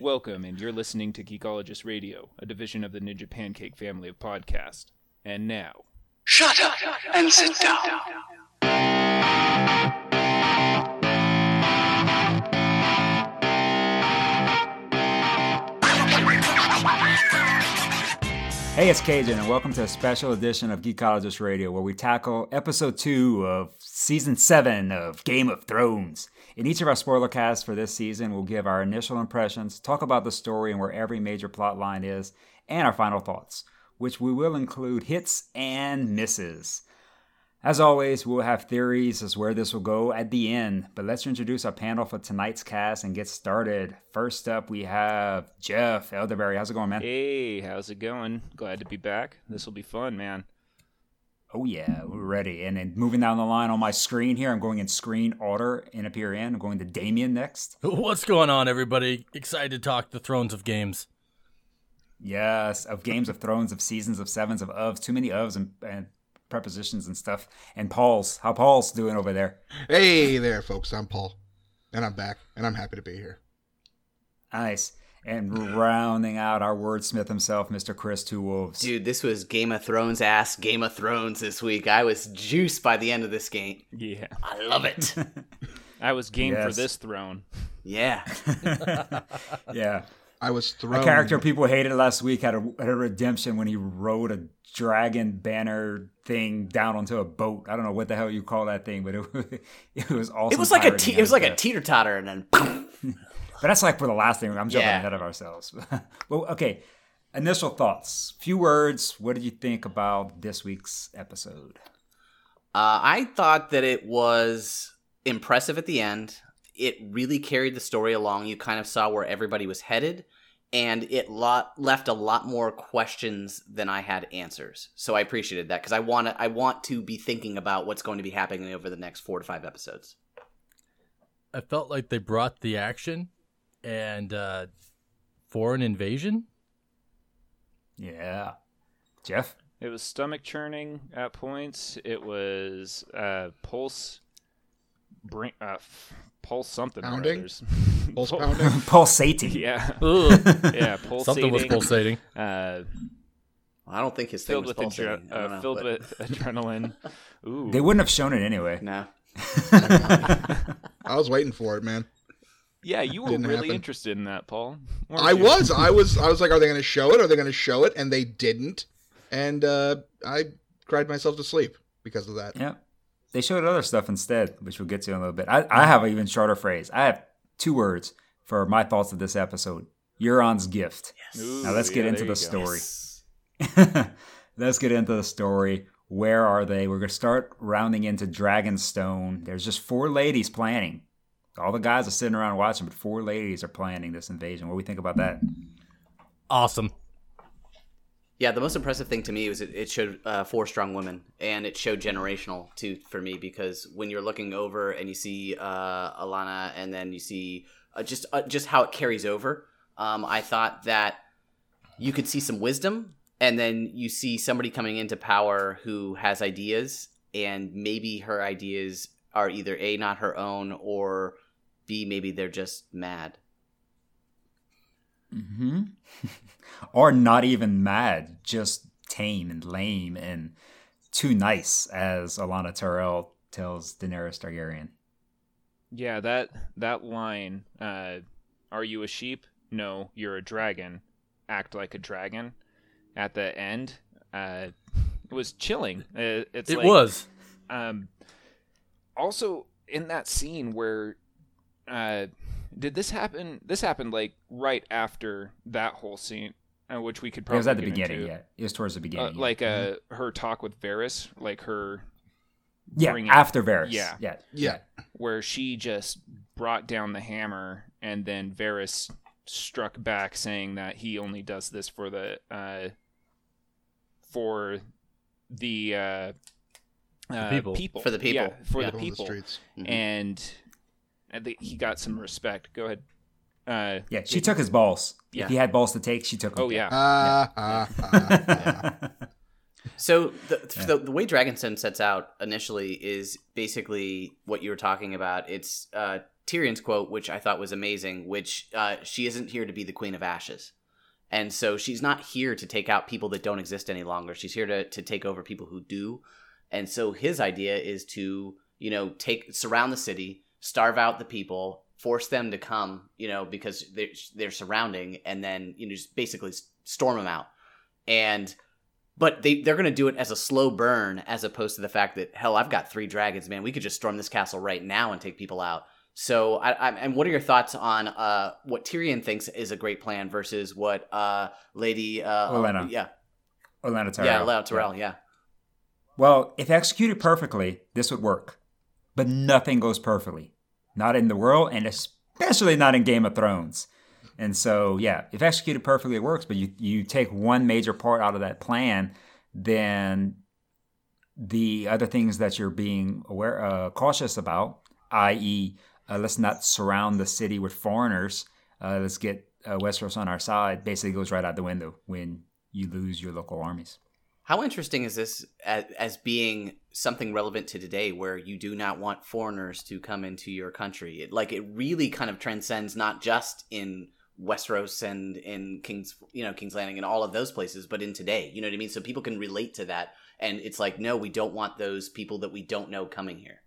Welcome, and you're listening to Geekologist Radio, a division of the Ninja Pancake family of podcasts. And now, Shut up and sit down. Hey, it's Cajun, and welcome to a special edition of Geekologist Radio, where we tackle episode two of season seven of Game of Thrones. In each of our spoiler casts for this season, we'll give our initial impressions, talk about the story and where every major plot line is, and our final thoughts, which we will include hits and misses. As always, we'll have theories as where this will go at the end, but let's introduce our panel for tonight's cast and get started. First up, we have Geoff Elderberry. How's it going, man? hey, how's it going? Glad to be back. This will be fun, man. Oh yeah, we're ready. And then moving down the line on my screen here, I'm going in screen order in appear in. I'm going to Damien next. What's going on, everybody? Excited to talk the Thrones of Games. Yes, of Games of Thrones, of Seasons, of Sevens, of ofs. Too many ofs and, and prepositions and stuff. And Paul's. How Paul's doing over there? Hey there, folks. I'm Paul, and I'm back, and I'm happy to be here. Nice. And rounding out our wordsmith himself, Mr. Chris Two Wolves. Dude, this was Game of Thrones ass Game of Thrones this week. I was juiced by the end of this game. Yeah. I love it. I was game for this throne. yeah. yeah. I was thrown. A character people hated last week had a, had a redemption when he rode a dragon banner thing down onto a boat. I don't know what the hell you call that thing, but it was, it was awesome. It was like a te- it was like a teeter totter, and then But that's like for the last thing. I'm jumping Yeah. ahead of ourselves. well, okay. Initial thoughts. Few words. What did you think about this week's episode? Uh, I thought that it was impressive at the end. It really carried the story along. You kind of saw where everybody was headed, and it lot left a lot more questions than I had answers. So I appreciated that because I want to I want to be thinking about what's going to be happening over the next four to five episodes. I felt like they brought the action and uh, foreign invasion. Yeah. Geoff? It was stomach churning at points. It was uh, pulse, bring, uh, f- pulse something. or Pounding? others. Pulse Pul- pounding. Pulsating. Yeah, yeah, pulsating. Something was pulsating. Uh, I don't think his thing filled was with pulsating. adre- uh, know, filled but- with adrenaline. Ooh, They wouldn't have shown it anyway. no. I was waiting for it, man. yeah, you were Didn't really happen. interested in that, Paul. I you? was. I was. I was like, are they going to show it? Are they going to show it? And they didn't. And uh, I cried myself to sleep because of that. Yeah. They showed other stuff instead, which we'll get to in a little bit. I, I have an even shorter phrase. I have two words for my thoughts of this episode. Euron's gift. Ooh, Now let's get yeah, into the you go. story. let's get into the story. Where are they? We're gonna start rounding into Dragonstone. There's just four ladies planning. All the guys are sitting around watching, but four ladies are planning this invasion. What do we think about that? Awesome. Yeah, the most impressive thing to me was it, it showed uh, four strong women, and it showed generational too for me because when you're looking over and you see uh, Olenna, and then you see uh, just uh, just how it carries over. Um, I thought that you could see some wisdom, and then you see somebody coming into power who has ideas, and maybe her ideas are either a not her own or b maybe they're just mad. Hmm or not even mad, just tame and lame and too nice, as Olenna Tyrell tells Daenerys Targaryen. Yeah, that that line. Uh, Are you a sheep? No, you're a dragon. Act like a dragon. At the end, uh, it was chilling. Uh, it's It like, was. Um, also, in that scene where, uh, did this happen? This happened like right after that whole scene, uh, which we could probably. It probably was at the beginning, into. yeah. It was towards the Uh, beginning. yeah. like uh, her talk with Varys, like her yeah, bringing- after Varys. Yeah. yeah, Yeah. where she just brought down the hammer, and then Varys struck back, saying that he only does this for the uh, for the, uh, uh, people. For the people. yeah, for Yeah. the On the people, streets. Mhm. and I think he got some respect. Go ahead. Uh, Yeah, she took his balls. Yeah. If he had balls to take, she took them. oh yeah, Ah, ah, ah, ah. So the, the the way Dragonstone sets out initially is basically what you were talking about. It's uh, Tyrion's quote, which I thought was amazing. Which uh, she isn't here to be the Queen of Ashes, and so she's not here to take out people that don't exist any longer. She's here to to take over people who do. And so his idea is to you know take surround the city, starve out the people, force them to come, you know, because they're they're surrounding, and then you know just basically storm them out. And but they they're gonna do it as a slow burn, as opposed to the fact that hell, I've got three dragons, man. We could just storm this castle right now and take people out. So, I, I, and what are your thoughts on uh, what Tyrion thinks is a great plan versus what uh, Lady uh, Olenna. yeah, Orlando Tyrell. yeah, Leo Tyrell, yeah. Well, if executed perfectly, this would work. But nothing goes perfectly. Not in the world, and especially not in Game of Thrones. And so, yeah, if executed perfectly, it works. But you, you take one major part out of that plan, then the other things that you're being aware, uh, cautious about, i.e., uh, let's not surround the city with foreigners. Uh, let's get uh, Westeros on our side. Basically, goes right out the window when you lose your local armies. How interesting is this as, as being something relevant to today, where you do not want foreigners to come into your country? It, like it really kind of transcends not just in Westeros and in King's, you know, King's Landing and all of those places, but in today. You know what I mean? So people can relate to that, and it's like, no, we don't want those people that we don't know coming here.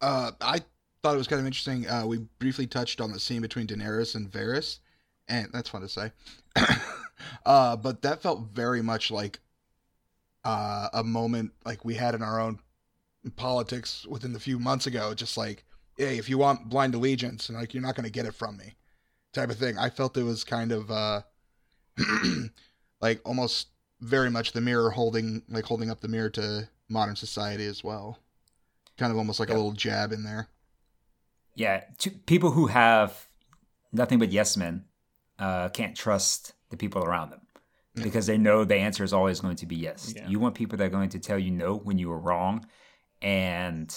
Uh, I thought it was kind of interesting. Uh, we briefly touched on the scene between Daenerys and Varys, and that's fun to say. uh, but that felt very much like uh, a moment like we had in our own politics within the few months ago. Just like, hey, if you want blind allegiance, and like you're not going to get it from me, type of thing. I felt it was kind of uh, like almost very much the mirror holding like holding up the mirror to modern society as well. Kind of almost like a little jab in there. Yeah, to people who have nothing but yes men uh, can't trust the people around them because they know the answer is always going to be yes. Yeah. You want people that are going to tell you no when you were wrong, and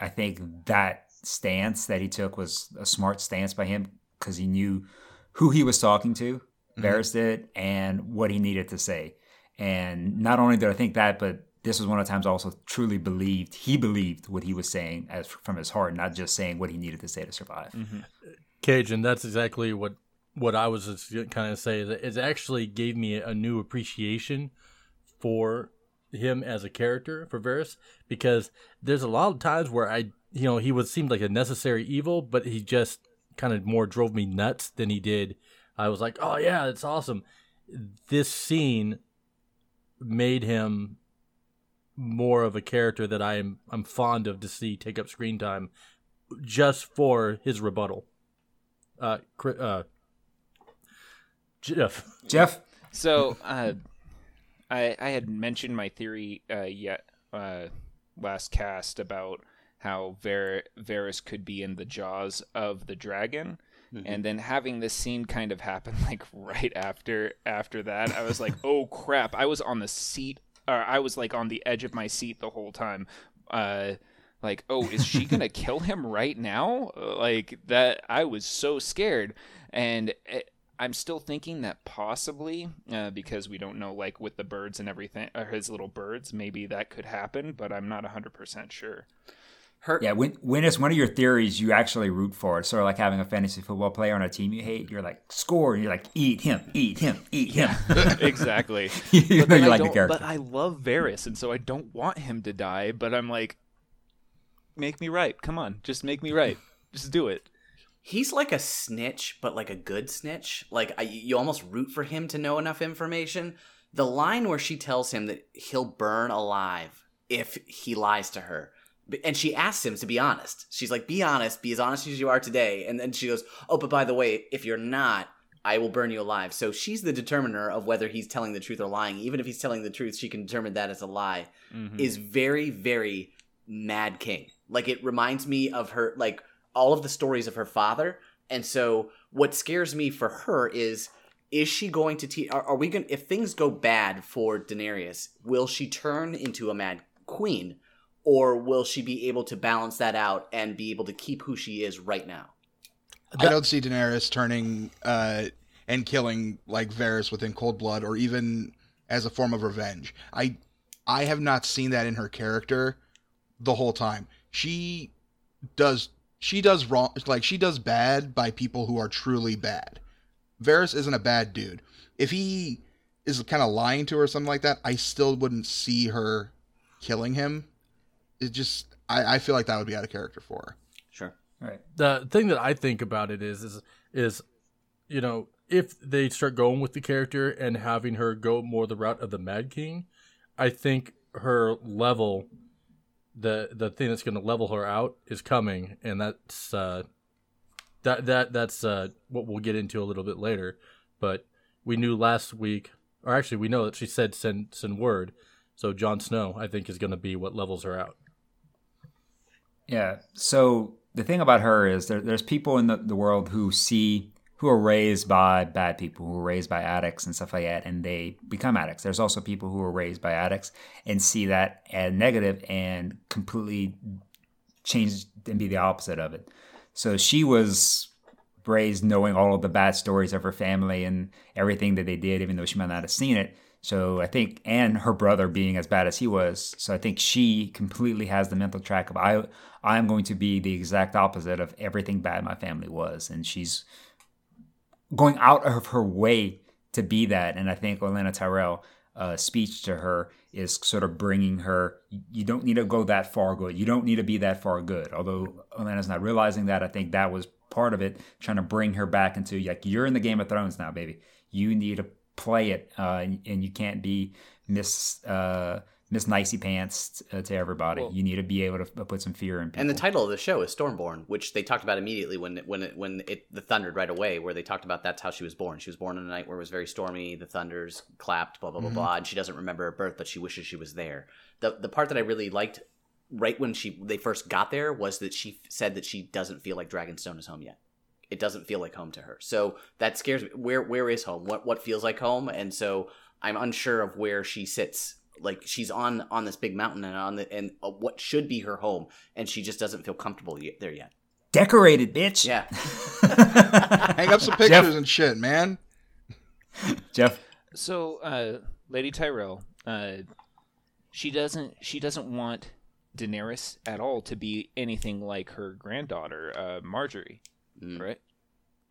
I think that stance that he took was a smart stance by him because he knew who he was talking to, Varys did, and what he needed to say. And not only did I think that, but this was one of the times I also truly believed he believed what he was saying as from his heart, not just saying what he needed to say to survive. Cajun, that's exactly what what I was just kind of say. That it actually gave me a new appreciation for him as a character for Varys because there's a lot of times where I, you know, he was seemed like a necessary evil, but he just kind of more drove me nuts than he did. I was like, oh yeah, it's awesome. This scene made him more of a character that I am I'm fond of to see take up screen time just for his rebuttal. Uh, uh, Geoff. Geoff, So, uh, I I had mentioned my theory uh, yet uh, last cast about how Var- Varys could be in the jaws of the dragon, and then having this scene kind of happen like right after after that, I was like, oh crap! I was on the seat, or I was like on the edge of my seat the whole time. Uh, like, oh, is she gonna kill him right now? Like that, I was so scared, and. It, I'm still thinking that possibly, uh, because we don't know, like with the birds and everything, or his little birds, maybe that could happen, but I'm not 100% sure. Her, yeah, when when it's one of your theories you actually root for, it's sort of like having a fantasy football player on a team you hate. You're like score, and you're like eat him, eat him, eat him. exactly. you know then you like the character. But I love Varys, and so I don't want him to die, but I'm like, make me right. Come on, just make me right. Just do it. He's like a snitch, but like a good snitch. Like I, you almost root for him to know enough information. The line where she tells him that he'll burn alive if he lies to her, and she asks him to be honest. She's like, "Be honest, be as honest as you are today." And then she goes, "Oh, but by the way, if you're not." I will burn you alive. So she's the determiner of whether he's telling the truth or lying. Even if he's telling the truth, she can determine that as a lie. Mm-hmm. Is very, very Mad King. Like it reminds me of her, like all of the stories of her father. And so what scares me for her is is she going to te- are, are we going if things go bad for Daenerys, will she turn into a mad queen or will she be able to balance that out and be able to keep who she is right now? I don't see Daenerys turning uh, and killing like Varys within cold blood, or even as a form of revenge. I I have not seen that in her character the whole time. She does she does wrong like she does bad by people who are truly bad. Varys isn't a bad dude. If he is kind of lying to her or something like that, I still wouldn't see her killing him. It just I, I feel like that would be out of character for her. Sure. Right. the thing that I think about it is is is you know if they start going with the character and having her go more the route of the Mad King, I think her level, the the thing that's going to level her out is coming, and that's uh, that that that's uh, what we'll get into a little bit later. But we knew last week, or actually we know that she said send send word. So Jon Snow, I think, is going to be what levels her out. Yeah. So the thing about her is there, there's people in the, the world who see who are raised by bad people, who are raised by addicts and stuff like that, and they become addicts. There's also people who are raised by addicts and see that as negative and completely change and be the opposite of it. So she was raised knowing all of the bad stories of her family and everything that they did, even though she might not have seen it. So I think, and her brother being as bad as he was. So I think she completely has the mental track of I, I'm going to be the exact opposite of everything bad my family was, and she's going out of her way to be that. And I think Olenna Tyrell uh, speech to her is sort of bringing her. You don't need to go that far good. You don't need to be that far good. Although Olenna's not realizing that, I think that was part of it, trying to bring her back into like you're in the Game of Thrones now, baby. You need to play it, uh, and, and you can't be Miss uh, Miss Nicey Pants uh, to everybody. Well- you need to be able to put some fear in people. And the title of the show is Stormborn, which they talked about immediately when it, when it, when it the thundered right away, where they talked about that's how she was born. She was born on a night where it was very stormy. The thunders clapped, blah blah blah blah, and she doesn't remember her birth, but she wishes she was there. The the part that I really liked right when she they first got there was that she said that she doesn't feel like Dragonstone is home yet. It doesn't feel like home to her. So that scares me. Where where is home? What what feels like home? And so I'm unsure of where she sits. Like she's on on this big mountain and on the and uh, what should be her home, and she just doesn't feel comfortable yet, there yet. Decorated, bitch. Yeah, Hang up some pictures and shit, man. Geoff. So, uh, Lady Tyrell, uh, she doesn't she doesn't want Daenerys at all to be anything like her granddaughter, uh, Margaery, Mm. right?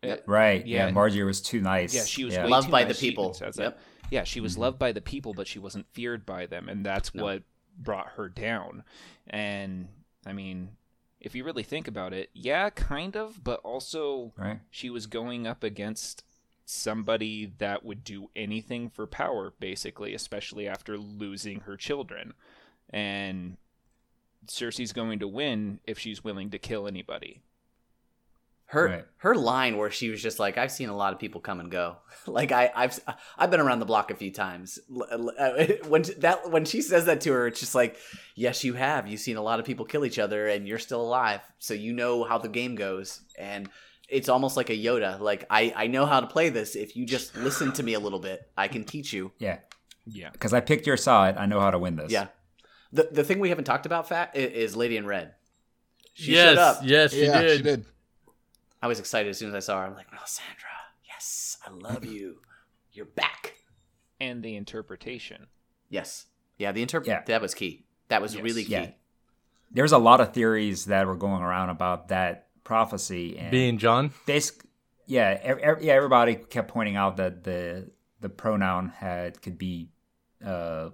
Uh, yep. Right. Yeah. Yeah. Margaery was too nice. Yeah, she was Yeah. Loved by nice. the people. says. Yep. Yeah, she was mm-hmm. loved by the people, but she wasn't feared by them, and that's No. what brought her down. And I mean, if you really think about it, yeah, kind of, but also Right. she was going up against somebody that would do anything for power, basically, especially after losing her children. And Cersei's going to win if she's willing to kill anybody. Her Right. her line where she was just like, "I've seen a lot of people come and go. like I I've I've been around the block a few times." L- l- uh, When that when she says that to her, it's just like, "Yes, you have. You've seen a lot of people kill each other, and you're still alive, so you know how the game goes." And it's almost like a Yoda. Like I I know how to play this. If you just listen to me a little bit, I can teach you. Yeah. Yeah. Because I picked your side. I know how to win this. Yeah. The the thing we haven't talked about, Fat, is Lady in Red. She yes, showed up. yes, she yeah, did. she did. I was excited as soon as I saw her. I'm like, Melisandre, yes, I love you. You're back. And the interpretation. Yes. Yeah, the interpret Yeah. that was key. That was Yes. really key. Yeah. There's a lot of theories that were going around about that prophecy. And Being John. basic, yeah, ev- ev- yeah. Everybody kept pointing out that the the pronoun had could be uh,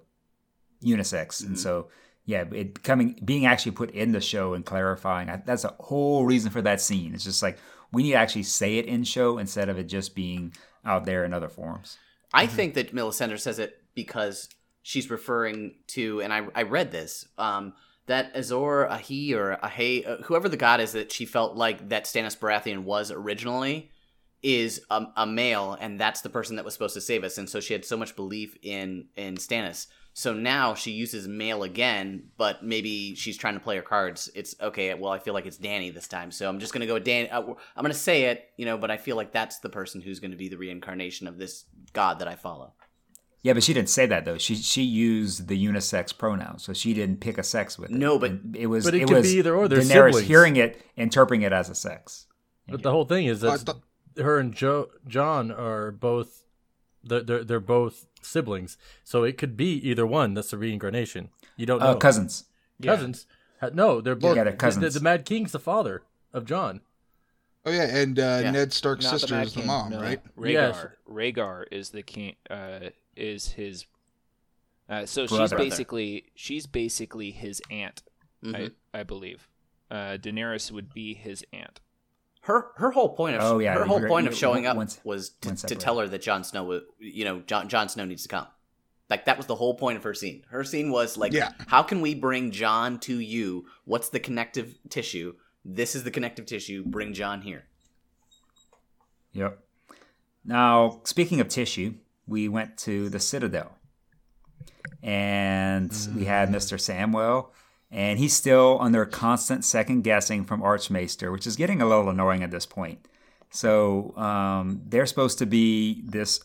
unisex, Mhm. and so yeah, it coming being actually put in the show and clarifying I- that's a whole reason for that scene. It's just like we need to actually say it in show instead of it just being out there in other forms. I think that Melisandre says it because she's referring to, and I, I read this, um, that Azor, Ahi, or Ahe, uh, whoever the god is that she felt like that Stannis Baratheon was originally, is a, a male, and that's the person that was supposed to save us. And so she had so much belief in in Stannis. So now she uses male again, but maybe she's trying to play her cards. It's okay. Well, I feel like it's Dany this time, so I'm just gonna go with Dany. Uh, I'm gonna say it, you know, but I feel like that's the person who's going to be the reincarnation of this god that I follow. Yeah, but she didn't say that though. She she used the unisex pronoun, so she didn't pick a sex with it. No, but- And it was But it it could was be either or. They're Daenerys siblings. hearing it, interpreting it as a sex. But the whole thing is that thought- her and Joe Jon are both They're, they're they're both siblings, so it could be either one. That's the reincarnation. You don't know. Uh, cousins. cousins. Ha- No, they're both. Yeah, they're cousins. The, the Mad King's the father of Jon. Oh yeah, and uh, Yeah. Ned Stark's Not sister Mad is the King, mom, no. right? Rhaegar. Yes. Rhaegar is the king. Uh, is his. Uh, so she's basically she's basically his aunt, Mhm. I I believe. Uh, Daenerys would be his aunt. Her her whole point of Oh, yeah, her whole you're- point of showing up once- was to, once to tell her that Jon Snow was you know Jon Jon Snow needs to come. Like that was the whole point of her scene. Her scene was like, Yeah. how can we bring Jon to you? What's the connective tissue? This is the connective tissue. Bring Jon here. Yep. Now, speaking of tissue, we went to the Citadel. And we had mm. Mr. Samwell, and he's still under constant second guessing from Archmaester, which is getting a little annoying at this point. So um, they're supposed to be this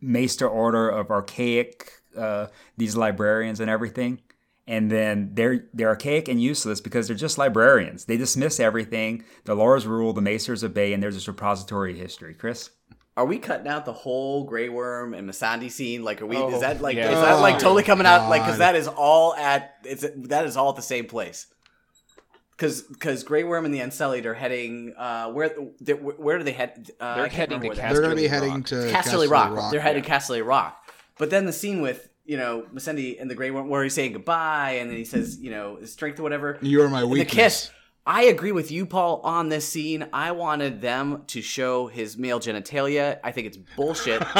Maester order of archaic, uh, these librarians and everything. And then they're they're archaic and useless because they're just librarians. They dismiss everything. The laws rule, the Maesters obey, and there's this repository history. Chris? Are we cutting out the whole Grey Worm and Missandei scene? Like, are we? Oh, is that like? yeah. Is that like Oh, totally coming out? Like, because that is all at. It's that is all at the same place. Because because Grey Worm and the Unsullied are heading. Uh, where they, where do they head? Uh, They're heading to where They're going to be heading Rock. to Casterly Casterly Rock. They're heading yeah. Casterly Rock. But then the scene with you know Missandei and the Grey Worm, where he's saying goodbye, and then he says you know his strength or whatever. You are my And the weakness. kiss. I agree with you, Paul, on this scene. I wanted them to show his male genitalia. I think it's bullshit.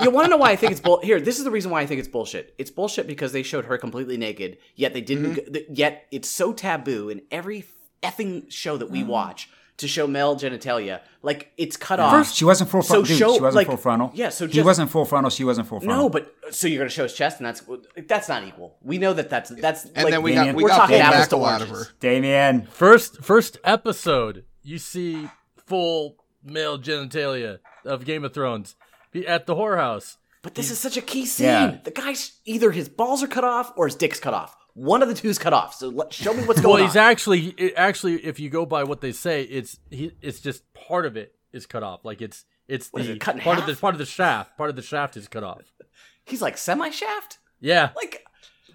You want to know why I think it's bull? Here, this is the reason why I think it's bullshit. It's bullshit because they showed her completely naked, yet they didn't. Mm-hmm. Yet it's so taboo in every effing show that we Mm-hmm. watch to show male genitalia. Like it's cut off. she wasn't full so frontal. Dude, show, she wasn't like- full frontal. yeah, so he wasn't full frontal. She wasn't full frontal. no, but so you're gonna show his chest, and that's that's not equal. We know that that's that's. And like, then we Damien. got we we're got talking full apples to backle out of her. oranges. Damien. First first episode, you see full male genitalia of Game of Thrones be at the whorehouse. But this is such a key scene. Yeah. The guy's either his balls are cut off or his dick's cut off. One of the two's cut off. So let, show me what's going on. Well, he's on. actually it, actually if you go by what they say, it's he it's just part of it is cut off. Like it's it's What is the it, cut in part of the part of the shaft. Part of the shaft is cut off. he's like semi shaft. Yeah. Like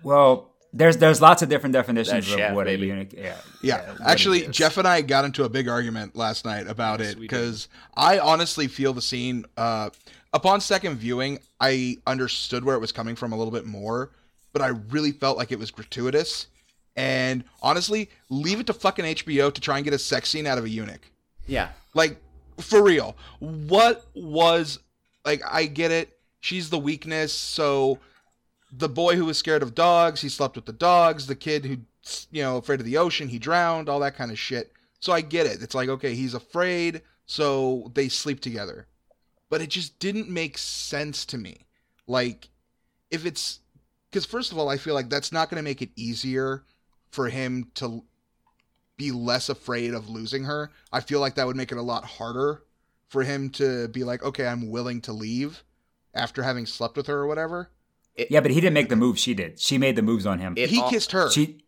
Well, there's there's lots of different definitions That of what baby. a eunuch. Yeah, Yeah, what actually, it is. Geoff and I got into a big argument last night about Yes, it because I honestly feel the scene. Uh, upon second viewing, I understood where it was coming from a little bit more, but I really felt like it was gratuitous. And honestly, leave it to fucking HBO to try and get a sex scene out of a eunuch. yeah. Like, for real. What was like I get it. She's the weakness, so the boy who was scared of dogs, he slept with the dogs, the kid who you know, afraid of the ocean, he drowned, all that kind of shit. So I get it. It's like, okay, he's afraid, so they sleep together. But it just didn't make sense to me. Like if it's cuz first of all, I feel like that's not going to make it easier for him to be less afraid of losing her. I feel like that would make it a lot harder for him to be like, okay, I'm willing to leave after having slept with her or whatever. yeah, but he didn't make the move. She did. She made the moves on him. He all- kissed her. she,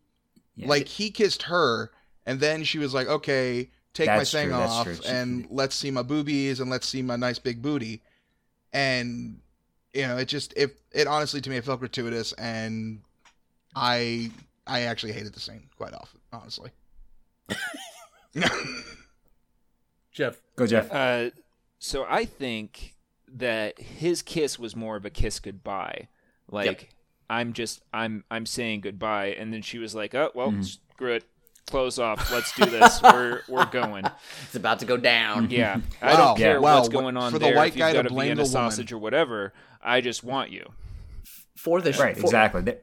yeah. like he kissed her, and then she was like, okay, take That's my thing true, off. She- and let's see my boobies and let's see my nice big booty. And you know, it just it it honestly to me it felt gratuitous, and I I actually hated the scene quite often, honestly. Geoff. go Geoff. Uh, so I think that his kiss was more of a kiss goodbye. Like Yep. I'm just I'm I'm saying goodbye, and then she was like, "Oh well, Mm-hmm. screw it, clothes off, let's do this. we're we're going." It's about to go down. Yeah, I don't care wow, what's what- going on for the there. white if you've guy to got a blame Vienna the woman. sausage or whatever, I just want you. For the right, for- exactly.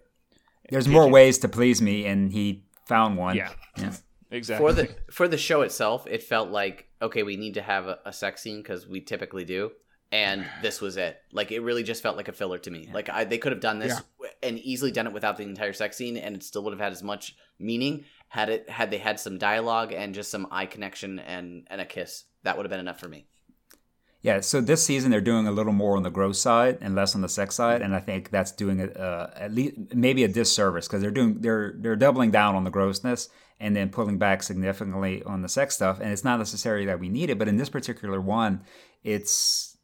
There's more you- ways to please me, and he found one. Yeah. yeah. Exactly. for the for the show itself, it felt like okay, we need to have a, a sex scene because we typically do, and this was it. Like it really just felt like a filler to me. Like I, they could have done this and easily done it without the entire sex scene, and it still would have had as much meaning had it had they had some dialogue and just some eye connection and and a kiss. That would have been enough for me. Yeah, so this season they're doing a little more on the gross side and less on the sex side, and I think that's doing it uh, at least maybe a disservice because they're doing they're they're doubling down on the grossness and then pulling back significantly on the sex stuff, and it's not necessarily that we need it, but in this particular one, it's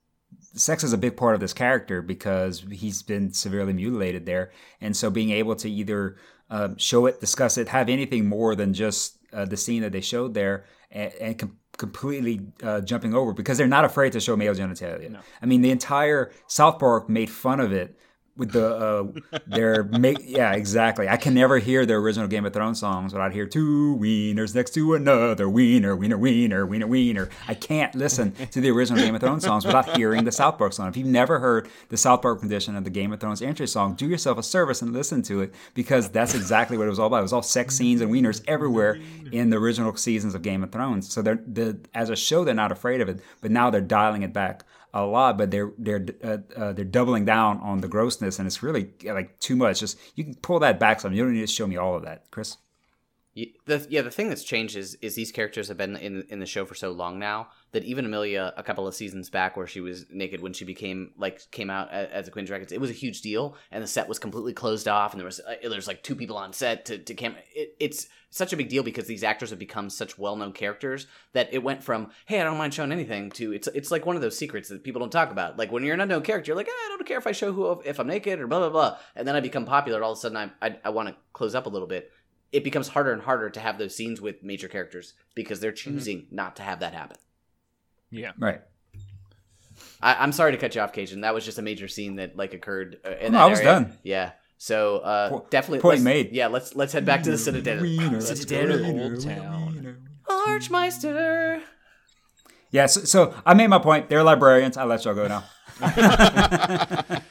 sex is a big part of this character because he's been severely mutilated there, and so being able to either uh, show it, discuss it, have anything more than just uh, the scene that they showed there, and, and completely uh, jumping over because they're not afraid to show male genitalia. I mean, the entire South Park made fun of it with the uh, their make yeah exactly. I can never hear the original Game of Thrones songs without hear two wieners next to another wiener, wiener, wiener, wiener, wiener. I can't listen to the original Game of Thrones songs without hearing the South Park song. If you've never heard the South Park rendition of the Game of Thrones entry song, do yourself a service and listen to it because that's exactly what it was all about. It was all sex scenes and wieners everywhere in the original seasons of Game of Thrones. So they're the as a show they're not afraid of it, but now they're dialing it back a lot, but they're they're uh, uh, they're doubling down on the grossness, and it's really like too much. Just you can pull that back some. You don't need to show me all of that, Chris. The, yeah, the thing that's changed is is these characters have been in in the show for so long now that even Emilia, a couple of seasons back, where she was naked when she became like came out as, a Queen of Dragons, it was a huge deal, and the set was completely closed off, and there was uh, there's like two people on set to to cam. It, it's such a big deal because these actors have become such well known characters that it went from hey I don't mind showing anything to it's it's like one of those secrets that people don't talk about. Like when you're an unknown character, you're like eh, I don't care if I show who if I'm naked or blah blah blah, and then I become popular. All of a sudden I I, I want to close up a little bit it becomes harder and harder to have those scenes with major characters because they're choosing not to have that happen. Yeah. Right. I, I'm sorry to cut you off, Cajun. That was just a major scene that like occurred uh, in No, that I was area. done. Yeah. So uh, Po- definitely point made. Yeah, let's let's head back to the Citadel. Wiener, Let's go to Citadel. Old Town. Archmaester. Yeah, so, so I made my point. They're librarians. I let y'all go now.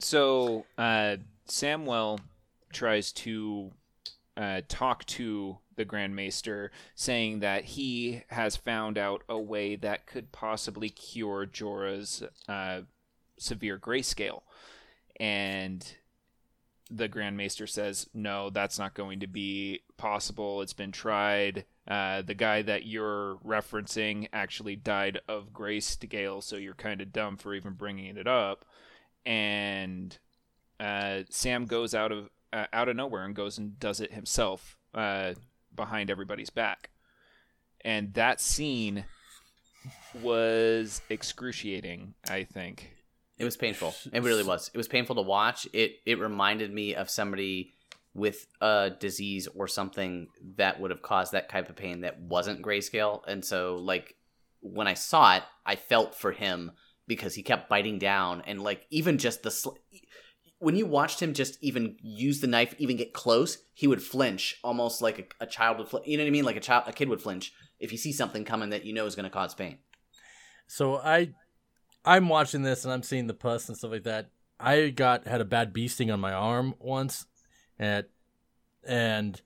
So uh, Samwell tries to uh, talk to the Grand Maester, saying that he has found out a way that could possibly cure Jorah's uh, severe grayscale, and the Grand Maester says, "No, that's not going to be possible. It's been tried." Uh, the guy that you're referencing actually died of grayscale, so you're kind of dumb for even bringing it up and uh, Sam goes out of uh, out of nowhere and goes and does it himself uh, behind everybody's back, and that scene was excruciating. I think. It was painful. It really was. It was painful to watch. It it reminded me of somebody with a disease or something that would have caused that type of pain that wasn't grayscale. And so like when I saw it, I felt for him because he kept biting down and like even just the sl- when you watched him just even use the knife, even get close, he would flinch almost like a, a child would flinch. You know what I mean? Like a child, a kid would flinch if you see something coming that you know is going to cause pain. So I, I'm watching this and I'm seeing the pus and stuff like that. I got had a bad bee sting on my arm once, and and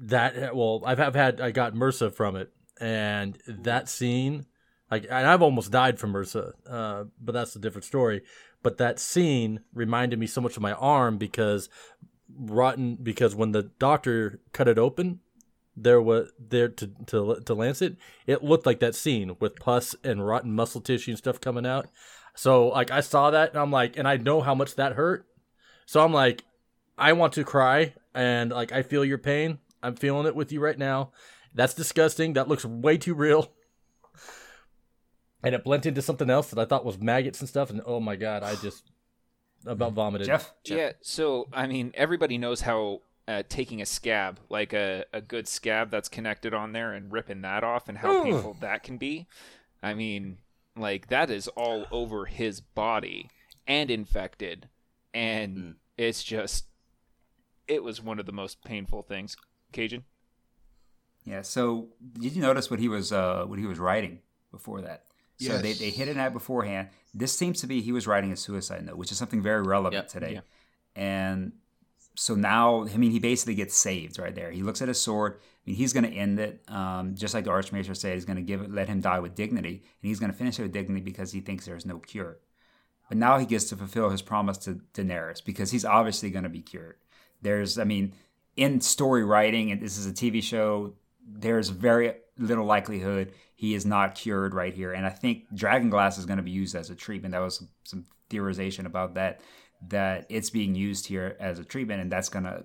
that well I've I've had I got MRSA from it, and that scene, like and I've almost died from MRSA, uh, but that's a different story. But that scene reminded me so much of my arm because rotten because when the doctor cut it open there was there to to to lance it it looked like that scene with pus and rotten muscle tissue and stuff coming out. So like i saw that and i'm like and i know how much that hurt. So i'm like i want to cry and like i feel your pain. I'm feeling it with you right now. That's disgusting. That looks way too real and it blended into something else that i thought was maggots and stuff and oh my god i just about vomited Geoff? Yeah. So I mean, everybody knows how. Uh, taking a scab, like a, a good scab that's connected on there, and ripping that off, and how painful that can be. I mean, like that is all over his body and infected, and Mm. it's just, it was one of the most painful things. Cajun. Yeah. So did you notice what he was uh, what he was writing before that? So they, Yes. they hit it out beforehand. This seems to be he was writing a suicide note, which is something very relevant Yep. today. Yeah. And so now, I mean, he basically gets saved right there. He looks at his sword. I mean, he's going to end it, um, just like the Archmaester said. He's going to give it, let him die with dignity, and he's going to finish it with dignity because he thinks there's no cure. But now he gets to fulfill his promise to Daenerys because he's obviously going to be cured. There's, I mean, in story writing, and this is a TV show, there's very little likelihood he is not cured right here. And I think Dragon Glass is going to be used as a treatment. That was some, theorization about that, that it's being used here as a treatment, and that's going to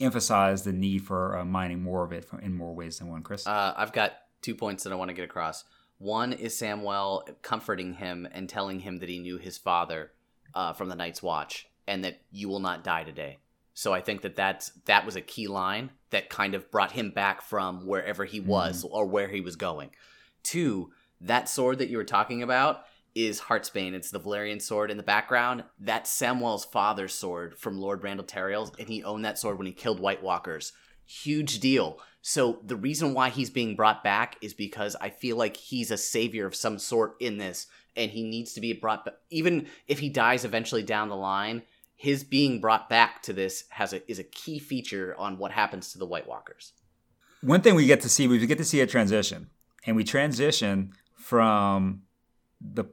emphasize the need for uh, mining more of it in more ways than one. Chris, Uh, I've got two points that I want to get across. One is Samwell comforting him and telling him that he knew his father uh, from the Night's Watch and that you will not die today. So I think that that's, that was a key line that kind of brought him back from wherever he mm-hmm. was or where he was going. Two, that sword that you were talking about is Heartsbane. It's the Valyrian sword in the background. That's Samwell's father's sword from Lord Randyll Tarly, and he owned that sword when he killed White Walkers. Huge deal. So the reason why he's being brought back is because I feel like he's a savior of some sort in this, and he needs to be brought back. Even if he dies eventually down the line, his being brought back to this has a, is a key feature on what happens to the White Walkers. One thing we get to see, we get to see a transition, and we transition from the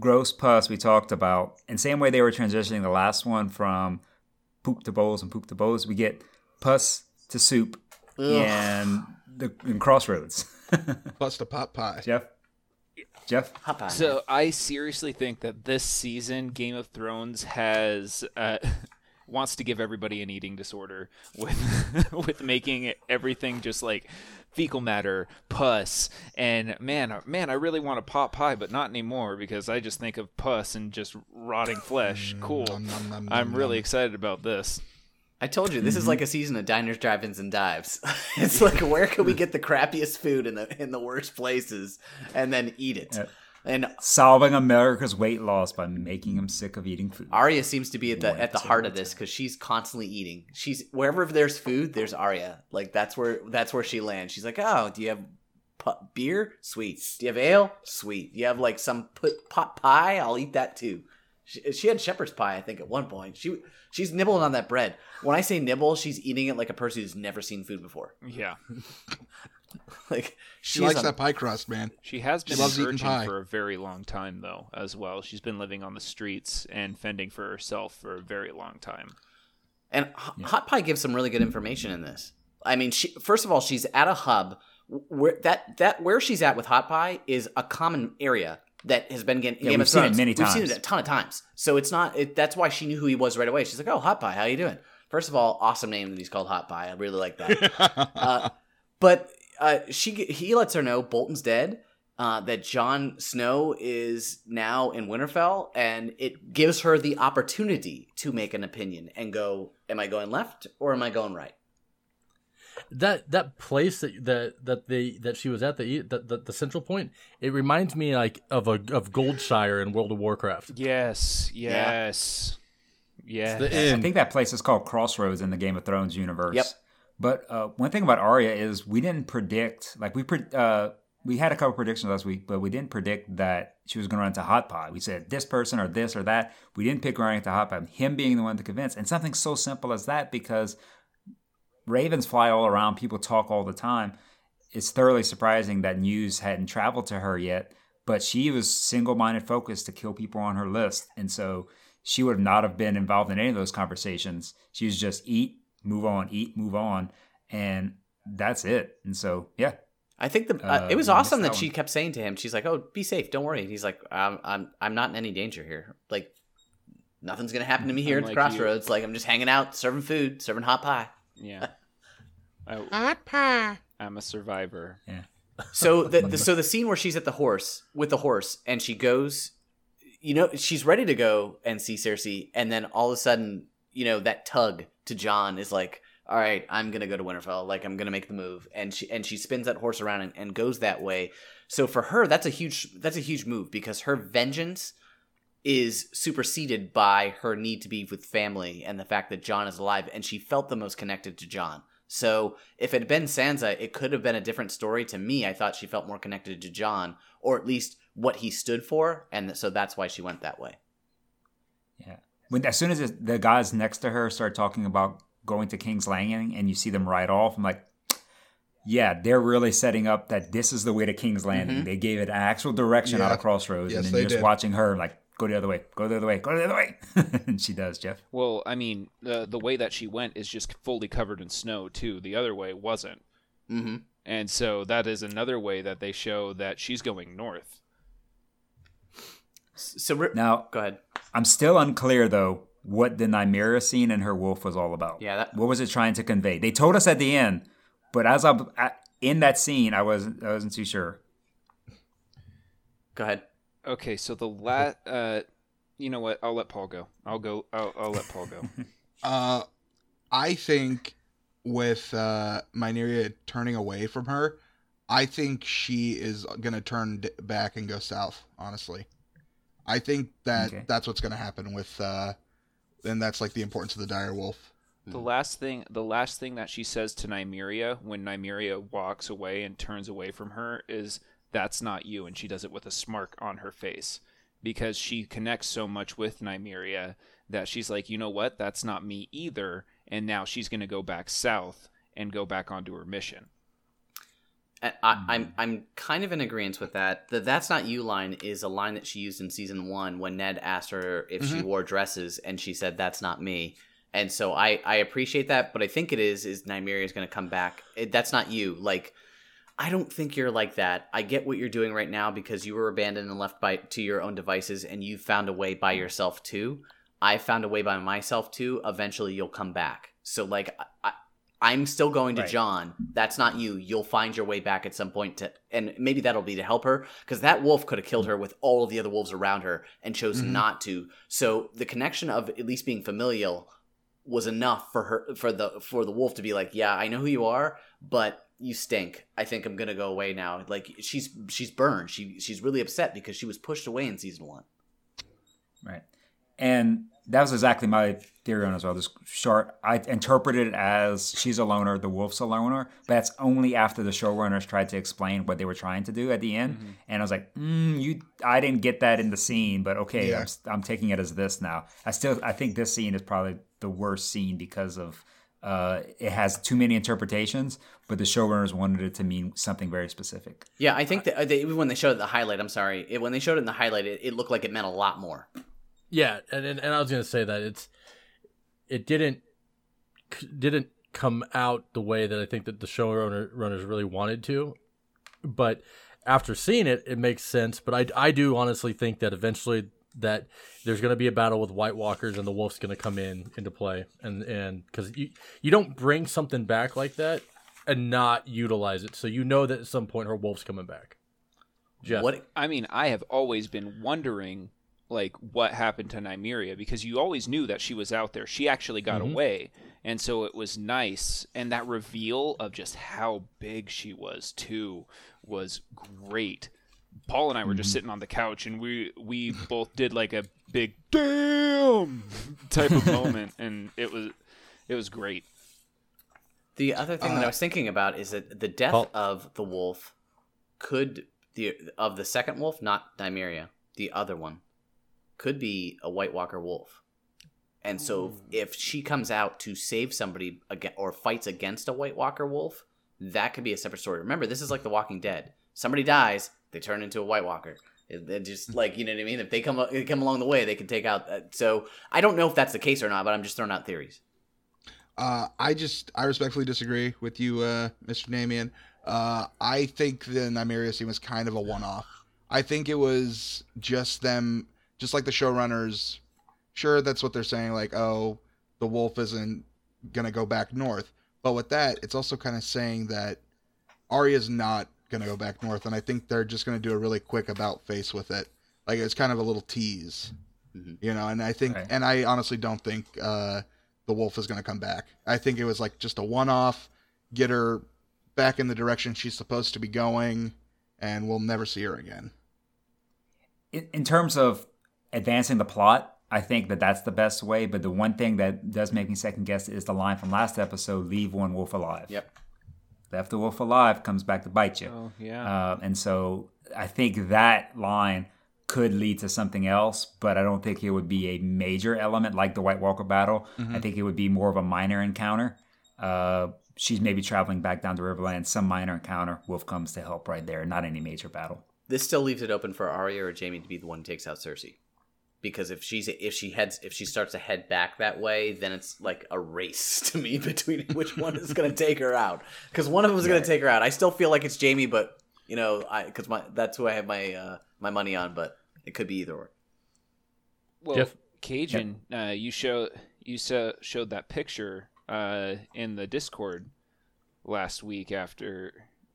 gross pus we talked about, and same way they were transitioning the last one from poop to bowls and poop to bowls, we get pus to soup and the in crossroads. Plus the pot pie. Geoff, Geoff, Hop on. So I seriously think that this season Game of Thrones has uh, wants to give everybody an eating disorder with with making everything just like fecal matter, pus, and man, man, I really want a pot pie, but not anymore because I just think of pus and just rotting flesh. Cool. Nom, nom, nom, I'm nom, really nom. excited about this. I told you this is mm-hmm. like a season of diners, drive-ins, and dives. it's like where can we get the crappiest food in the in the worst places and then eat it. Yeah. And solving America's weight loss by making him sick of eating food. Arya seems to be at the One at the heart of this because she's constantly eating. She's wherever there's food, there's Arya. Like that's where that's where she lands. She's like, oh, do you have pu- beer? Sweet. Do you have ale? Sweet. Do you have like some put pot pie? I'll eat that too. She, she had shepherd's pie, I think, at one point. She she's nibbling on that bread. When I say nibble, she's eating it like a person who's never seen food before. Yeah, Like She likes a- that pie crust, man. she has been loves a eating virgin pie. for a very long time though, as well. She's been living on the streets and fending for herself for a very long time. And H- Hot Pie gives some really good information in this. I mean, she, first of all, she's at a hub where that that where she's at with Hot Pie is a common area that has been getting Yeah, Game we've of seen it many We've seen it a ton of times. So it's not. It, that's why she knew who he was right away. She's like, "Oh, Hot Pie, how you doing?" First of all, awesome name that he's called Hot Pie. I really like that. uh, but uh, she he lets her know Bolton's dead. Uh, that Jon Snow is now in Winterfell, and it gives her the opportunity to make an opinion and go, "Am I going left or am I going right?" That that place that that that they that she was at the the, the, the central point it reminds me like of a of Goldshire in World of Warcraft. Yes, yes, yeah. The I think that place is called Crossroads in the Game of Thrones universe. Yep. But uh, one thing about Arya is we didn't predict like we pre- uh, we had a couple predictions last week, but we didn't predict that she was going to run into Hot Pot. We said this person or this or that. We didn't pick running into Hot Pot. Him being the one to convince, and something so simple as that because ravens fly all around. People talk all the time. It's thoroughly surprising that news hadn't traveled to her yet. But she was single-minded, focused to kill people on her list, and so she would not have been involved in any of those conversations. She was just eat, move on, eat, move on, and that's it. And so, yeah, I think the uh, Uh, it was we awesome that that she kept saying to him, "She's like, oh, be safe, don't worry." And he's like, "I'm I'm I'm not in any danger here. Like, nothing's gonna happen to me here at the Unlike you. crossroads. Like, I'm just hanging out, serving food, serving hot pie." Yeah. I, Hot pie. I'm a survivor. Yeah. So the, the so the scene where she's at the horse with the horse and she goes, you know, she's ready to go and see Cersei, and then all of a sudden, you know, that tug to Jon is like, "All right, I'm gonna go to Winterfell. Like, I'm gonna make the move," and she and she spins that horse around and, and goes that way. So for her, that's a huge that's a huge move because her vengeance is superseded by her need to be with family and the fact that Jon is alive, and she felt the most connected to Jon. So if it had been Sansa, it could have been a different story. To me, I thought she felt more connected to Jon, or at least what he stood for, and so that's why she went that way. Yeah. When as soon as the guys next to her start talking about going to King's Landing and you see them ride off, I'm like, yeah, they're really setting up that this is the way to King's Landing. Mm-hmm. They gave it actual direction out of Crossroads, Yes, and then you're just did. watching her like go the other way, go the other way, go the other way, and she does, Geoff. Well, I mean, the the way that she went is just fully covered in snow too. The other way wasn't. Mm-hmm. And so that is another way that they show that she's going north. So re- Now, go ahead. I'm still unclear though what the Nymeria scene and her wolf was all about. Yeah, that- what was it trying to convey? They told us at the end, but as I'm in that scene, I wasn't I wasn't too sure. Go ahead. Okay, so the la uh, you know what? I'll let Paul go. I'll go. I'll, I'll let Paul go. Uh, I think with uh, Nymeria turning away from her, I think she is gonna turn d- back and go south. Honestly, I think that Okay. that's what's gonna happen with. Uh, and that's like the importance of the dire wolf. The last thing, the last thing that she says to Nymeria when Nymeria walks away and turns away from her is, "That's not you," and she does it with a smirk on her face because she connects so much with Nymeria that she's like, "You know what? That's not me either." And now she's going to go back south and go back onto her mission. I, I, I'm I'm kind of in agreement with that. The "That's not you" line is a line that she used in season one when Ned asked her if she mm-hmm. wore dresses, and she said, "That's not me." And so I I appreciate that, but I think it is is Nymeria is going to come back. It, that's not you. Like I don't think you're like that. I get what you're doing right now because you were abandoned and left by to your own devices, and you found a way by yourself too. I found a way by myself too. Eventually, you'll come back. So like I, I'm still going to Right. John. That's not you. You'll find your way back at some point to, and maybe that'll be to help her because that wolf could have killed her with all of the other wolves around her and chose Mhm. not to. So the connection of at least being familial was enough for her for the for the wolf to be like, yeah, I know who you are, but you stink. I think I'm gonna go away now. Like she's she's burned. She she's really upset because she was pushed away in season one. Right. And that was exactly my theory on it as well. This short, I interpreted it as she's a loner, the wolf's a loner, but that's only after the showrunners tried to explain what they were trying to do at the end. And I was like, mm, you, I didn't get that in the scene, but okay, Yeah. I'm, s- I'm taking it as this now. I still, I think this scene is probably the worst scene because of uh, it has too many interpretations, but the showrunners wanted it to mean something very specific. Yeah, I think that uh, they, when they showed it the highlight, I'm sorry, it, when they showed it in the highlight, it, it looked like it meant a lot more. Yeah, and, and and I was gonna say that it's it didn't didn't come out the way that I think that the showrunner runners really wanted to, but after seeing it, it makes sense. But I I do honestly think that eventually that there's going to be a battle with White Walkers and the Wolf's going to come in into play, and and because you you don't bring something back like that and not utilize it, so you know that at some point her Wolf's coming back. Geoff, What I mean, I have always been wondering, like, what happened to Nymeria because you always knew that she was out there. She actually got Mhm. away, and so it was nice. And that reveal of just how big she was too was great. Paul and I were just sitting on the couch, and we we both did like a big damn type of moment, and it was it was great. The other thing that I Uh, was thinking about is that the death Paul- of the wolf could the of the second wolf, not Nymeria, the other one, could be a White Walker wolf. And so if she comes out to save somebody again or fights against a White Walker wolf, that could be a separate story. Remember, this is like The Walking Dead. Somebody dies, they turn into a White Walker. It, it just like you know what I mean. If they come they come along the way, they can take out. Uh, so I don't know if that's the case or not, but I'm just throwing out theories. Uh, I just I respectfully disagree with you, uh, Mr. Namian. Uh, I think the Nymeria scene was kind of a one-off. I think it was just them, just like the showrunners. Sure, that's what they're saying. Like, oh, the wolf isn't gonna go back north. But with that, it's also kind of saying that Arya's not gonna go back north, and I think they're just gonna do a really quick about face with it. Like it's kind of a little tease, Mhm. you know. And I think, Right. and I honestly don't think uh, the wolf is gonna come back. I think it was like just a one-off, get her back in the direction she's supposed to be going, and we'll never see her again. in, in terms of advancing the plot, I think that that's the best way. But the one thing that does make me second guess is the line from last episode: "Leave one wolf alive." Yep. Left the wolf alive comes back to bite you. Oh yeah. Uh, and so I think that line could lead to something else, but I don't think it would be a major element like the White Walker battle. I think it would be more of a minor encounter. Uh, she's maybe traveling back down to Riverland, some minor encounter. Wolf comes to help right there, not any major battle. this still leaves it open for Arya or Jaime to be the one who takes out Cersei. Because if she's if she heads if she starts to head back that way, then it's like a race to me between which one is going to take her out. Because one of them is going to take her out. I still feel like it's Jaime, but you know, I because my that's who I have my uh, my money on. But it could be either or. Well, Geoff? Cajun, uh, you show you so, showed that picture uh, in the Discord last week after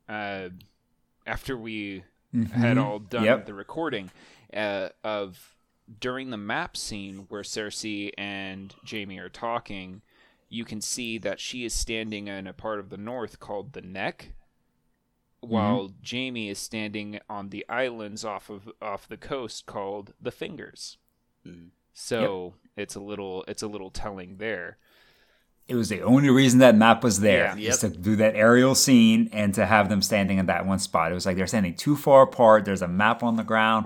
uh, after we had all done Yep. the recording uh, of during the map scene where Cersei and Jaime are talking. You can see that she is standing in a part of the north called the Neck, mm-hmm. while Jaime is standing on the islands off of off the coast called the Fingers. Mm-hmm. So it's a little it's a little telling there. It was the only reason that map was there, Yeah. is to do that aerial scene and to have them standing in that one spot. It was like they're standing too far apart. There's a map on the ground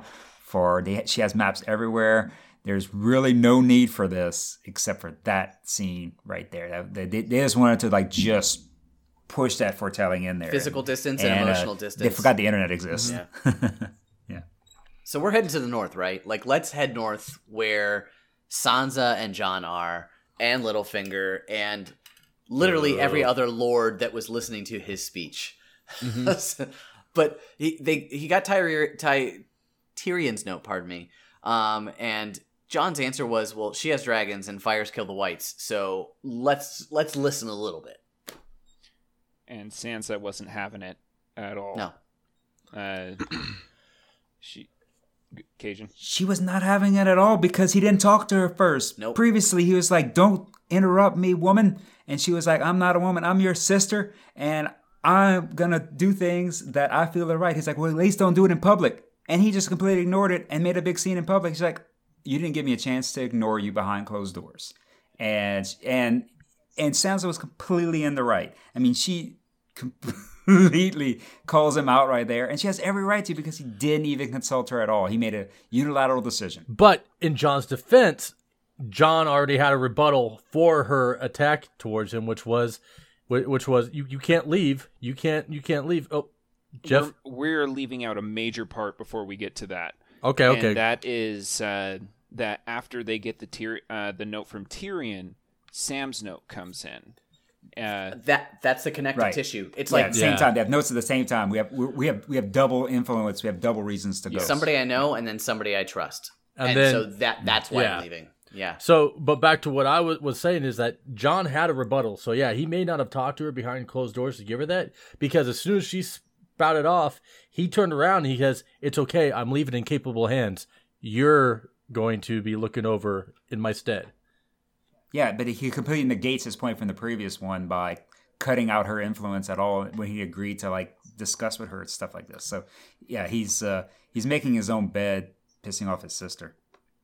for they, she has maps everywhere. There's really no need for this except for that scene right there. That- They, they just wanted to like just push that foretelling in there. Physical distance and, uh, emotional They distance. They forgot the internet exists. Yeah. So we're heading to the north, right? Like, let's head north where Sansa and Jon are, and Littlefinger, and literally every other lord that was listening to his speech. but he they he got Tyri, Ty, Tyrion's note, pardon me, um, and Jon's answer was, "Well, she has dragons and fires kill the whites, so let's let's listen a little bit." And Sansa wasn't having it at all. No, Uh, she Cajun. She was not having it at all because he didn't talk to her first. Nope. Previously, he was like, Don't interrupt me, woman. And she was like, I'm not a woman. I'm your sister. And I'm going to do things that I feel are right. He's like, Well, at least don't do it in public. And he just completely ignored it and made a big scene in public. He's like, You didn't give me a chance to ignore you behind closed doors. And, and, and Sansa was completely in the right. I mean, she completely calls him out right there, and she has every right to because he didn't even consult her at all. He made a unilateral decision. But in Jon's defense, Jon already had a rebuttal for her attack towards him, which was, which was you, you can't leave, you can't you can't leave. Oh, Geoff. We're, we're leaving out a major part before we get to that. Okay, okay. And that is uh, that after they get the Tyr- uh, the note from Tyrion, Sam's note comes in. Uh, that that's the connective Right. tissue. It's Yeah, like at the same Yeah. time. They have notes at the same time. We have we we have we have double influence. We have double reasons to go. somebody I know and then somebody I trust, And and, then- so that that's why Yeah. I'm leaving. Yeah. So, but back to what I was, was saying is that Jon had a rebuttal. So yeah, he may not have talked to her behind closed doors to give her that because as soon as she spouted off, he turned around he says, "It's okay. I'm leaving in capable hands. You're going to be looking over in my stead." Yeah, but he completely negates his point from the previous one by cutting out her influence at all when he agreed to like discuss with her stuff like this. So yeah, he's uh he's making his own bed, pissing off his sister.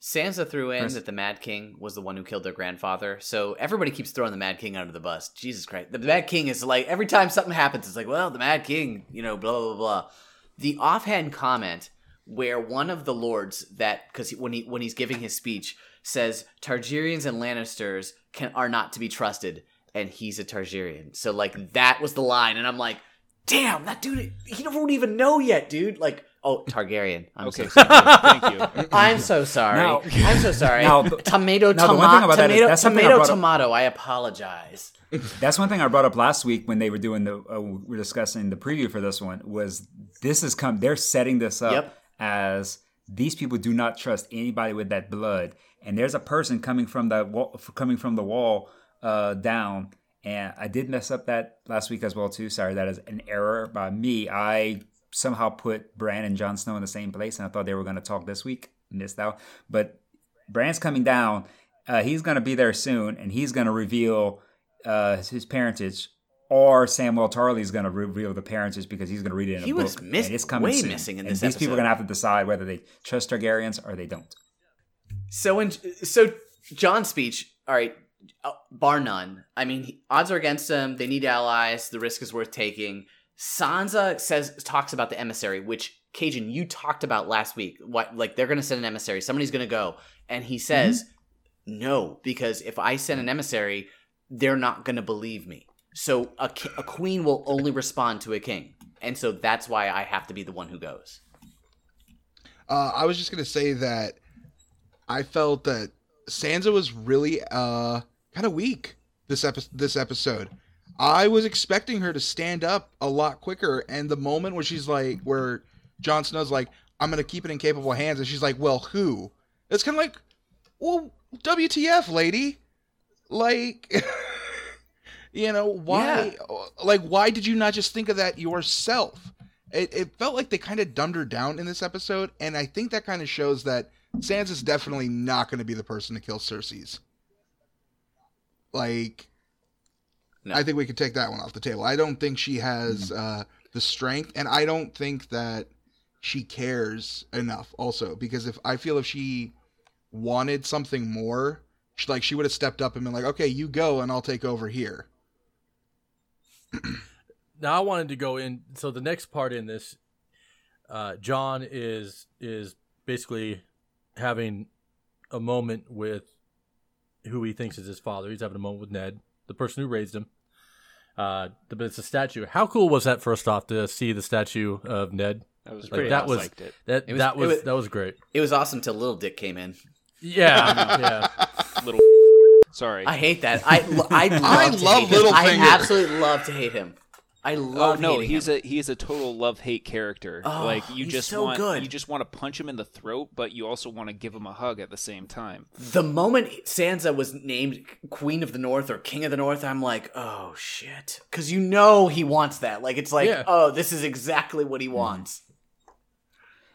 Sansa threw in Chris? that the Mad King was the one who killed their grandfather. So everybody keeps throwing the Mad King under the bus. Jesus Christ. The Mad King is like, every time something happens, it's like, well, the Mad King, you know, blah, blah, blah. The offhand comment where one of the lords that, because when, he, when he's giving his speech, says Targaryens and Lannisters can, are not to be trusted, and he's a Targaryen. So, like, that was the line. And I'm like, damn, that dude, he don't even know yet, dude. Like, oh, Targaryen. I'm okay, so sorry. thank you. I'm so sorry. Now- I'm so sorry. Now, tomato, now, tomato, thing that is tomato, I tomato, up- tomato. I apologize. That's one thing I brought up last week when they were doing the uh, we were discussing the preview for this one was this is come they're setting this up Yep. as these people do not trust anybody with that blood and there's a person coming from the wall coming from the wall uh, down and I did mess up that last week as well too sorry that is an error by me I somehow put Bran and Jon Snow in the same place and I thought they were going to talk this week missed out but Bran's coming down. Uh, he's going to be there soon, and he's going to reveal uh, his parentage. Or Samwell Tarly's going to reveal the parentage because he's going to read it in He a book. was miss- and it's coming way soon. missing in and this these people are going to have to decide whether they trust Targaryens or they don't. So, in, so Jon's speech, all right, uh, bar none. I mean, odds are against them. They need allies. The risk is worth taking. Sansa says talks about the emissary, which Cajun you talked about last week. What like they're going to send an emissary. Somebody's going to go, and he says no because if I send an emissary, they're not going to believe me. So a, a queen will only respond to a king, and so that's why I have to be the one who goes. Uh, I was just gonna say that I felt that Sansa was really uh kind of weak this epi- this episode. I was expecting her to stand up a lot quicker, and the moment where she's like, where Jon Snow's like, "I'm gonna keep it in capable hands," and she's like, "Well, who?" It's kind of like, "Well, WTF, lady?" Like, you know, why? Like, why did you not just think of that yourself? it, it felt like they kind of dumbed her down in this episode, and I think that kind of shows that Sansa's definitely not going to be the person to kill Cersei's. Like, No. I think we could take that one off the table. I don't think she has uh, the strength, and I don't think that she cares enough. Also, because if I feel if she wanted something more, she, like she would have stepped up and been like, "Okay, you go, and I'll take over here." now I wanted to go in. So the next part in this, uh, Jon is is basically having a moment with who he thinks is his father. He's having a moment with Ned, the person who raised him. Uh, but it's a statue. How cool was that? First off, to see the statue of Ned. That was Like pretty. that was liked it. that It was- that it was, was- that was great. It was awesome till Little Dick came in. Yeah, yeah. Little. Sorry. I hate that. I I love, I love hate him. I absolutely love to hate him. I love. Oh love. no, he's him. a he's a total love hate character. Oh, like you he's just so want good. you just want to punch him in the throat, but you also want to give him a hug at the same time. the moment Sansa was named Queen of the North or King of the North, I'm like, oh shit, because you know he wants that. Like it's like, Yeah. oh, this is exactly what he wants.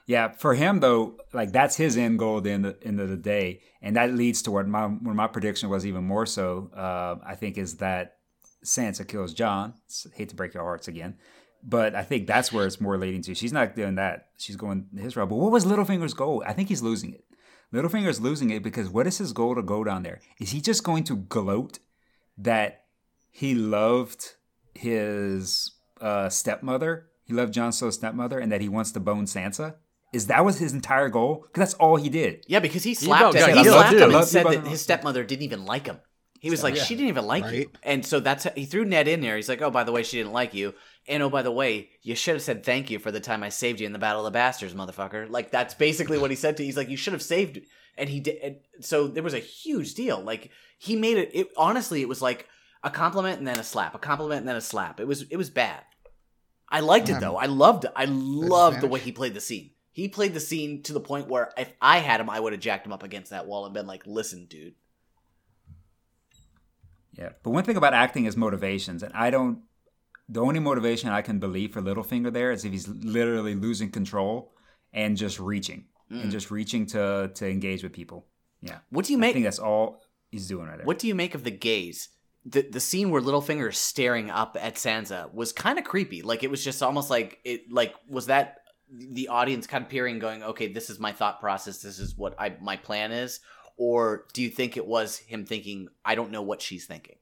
Yeah, for him though, like that's his end goal at the end of, end of the day, and that leads to what my when my prediction was even more so. Uh, I think is that Sansa kills Jon. Hate to break your hearts again, but I think that's where it's more leading to. She's not doing that. She's going his route. But what was Littlefinger's goal? I think he's losing it. Littlefinger's losing it because what is his goal to go down there? Is he just going to gloat that he loved his uh, stepmother? He loved Jon Snow's stepmother, and that he wants to bone Sansa. Is that was his entire goal? Because that's all he did. Yeah, because he about slapped him. got He slapped him and said that his stepmother didn't even like him. He was like, Yeah. she didn't even like you, and so that's he threw Ned in there. He's like, oh, by the way, she didn't like you, and oh, by the way, you should have said thank you for the time I saved you in the Battle of the Bastards, motherfucker. Like that's basically what he said to. He's like, you should have saved, and he did. And so there was a huge deal. Like he made it. It honestly, it was like a compliment and then a slap, a compliment and then a slap. It was it was bad. I liked it though. I loved it. I loved the way he played the scene. He played the scene to the point where if I had him, I would have jacked him up against that wall and been like, "Listen, dude." Yeah. But one thing about acting is motivations, and I don't. The only motivation I can believe for Littlefinger there is if he's literally losing control and just reaching and mm. just reaching to to engage with people. Yeah. What do you make? I think that's all he's doing right there. What do you make of the gaze? The the scene where Littlefinger is staring up at Sansa was kind of creepy. Like it was just almost like it. Like was that the audience kind of peering, going, "Okay, this is my thought process. This is what I my plan is." Or do you think it was him thinking, "I don't know what she's thinking."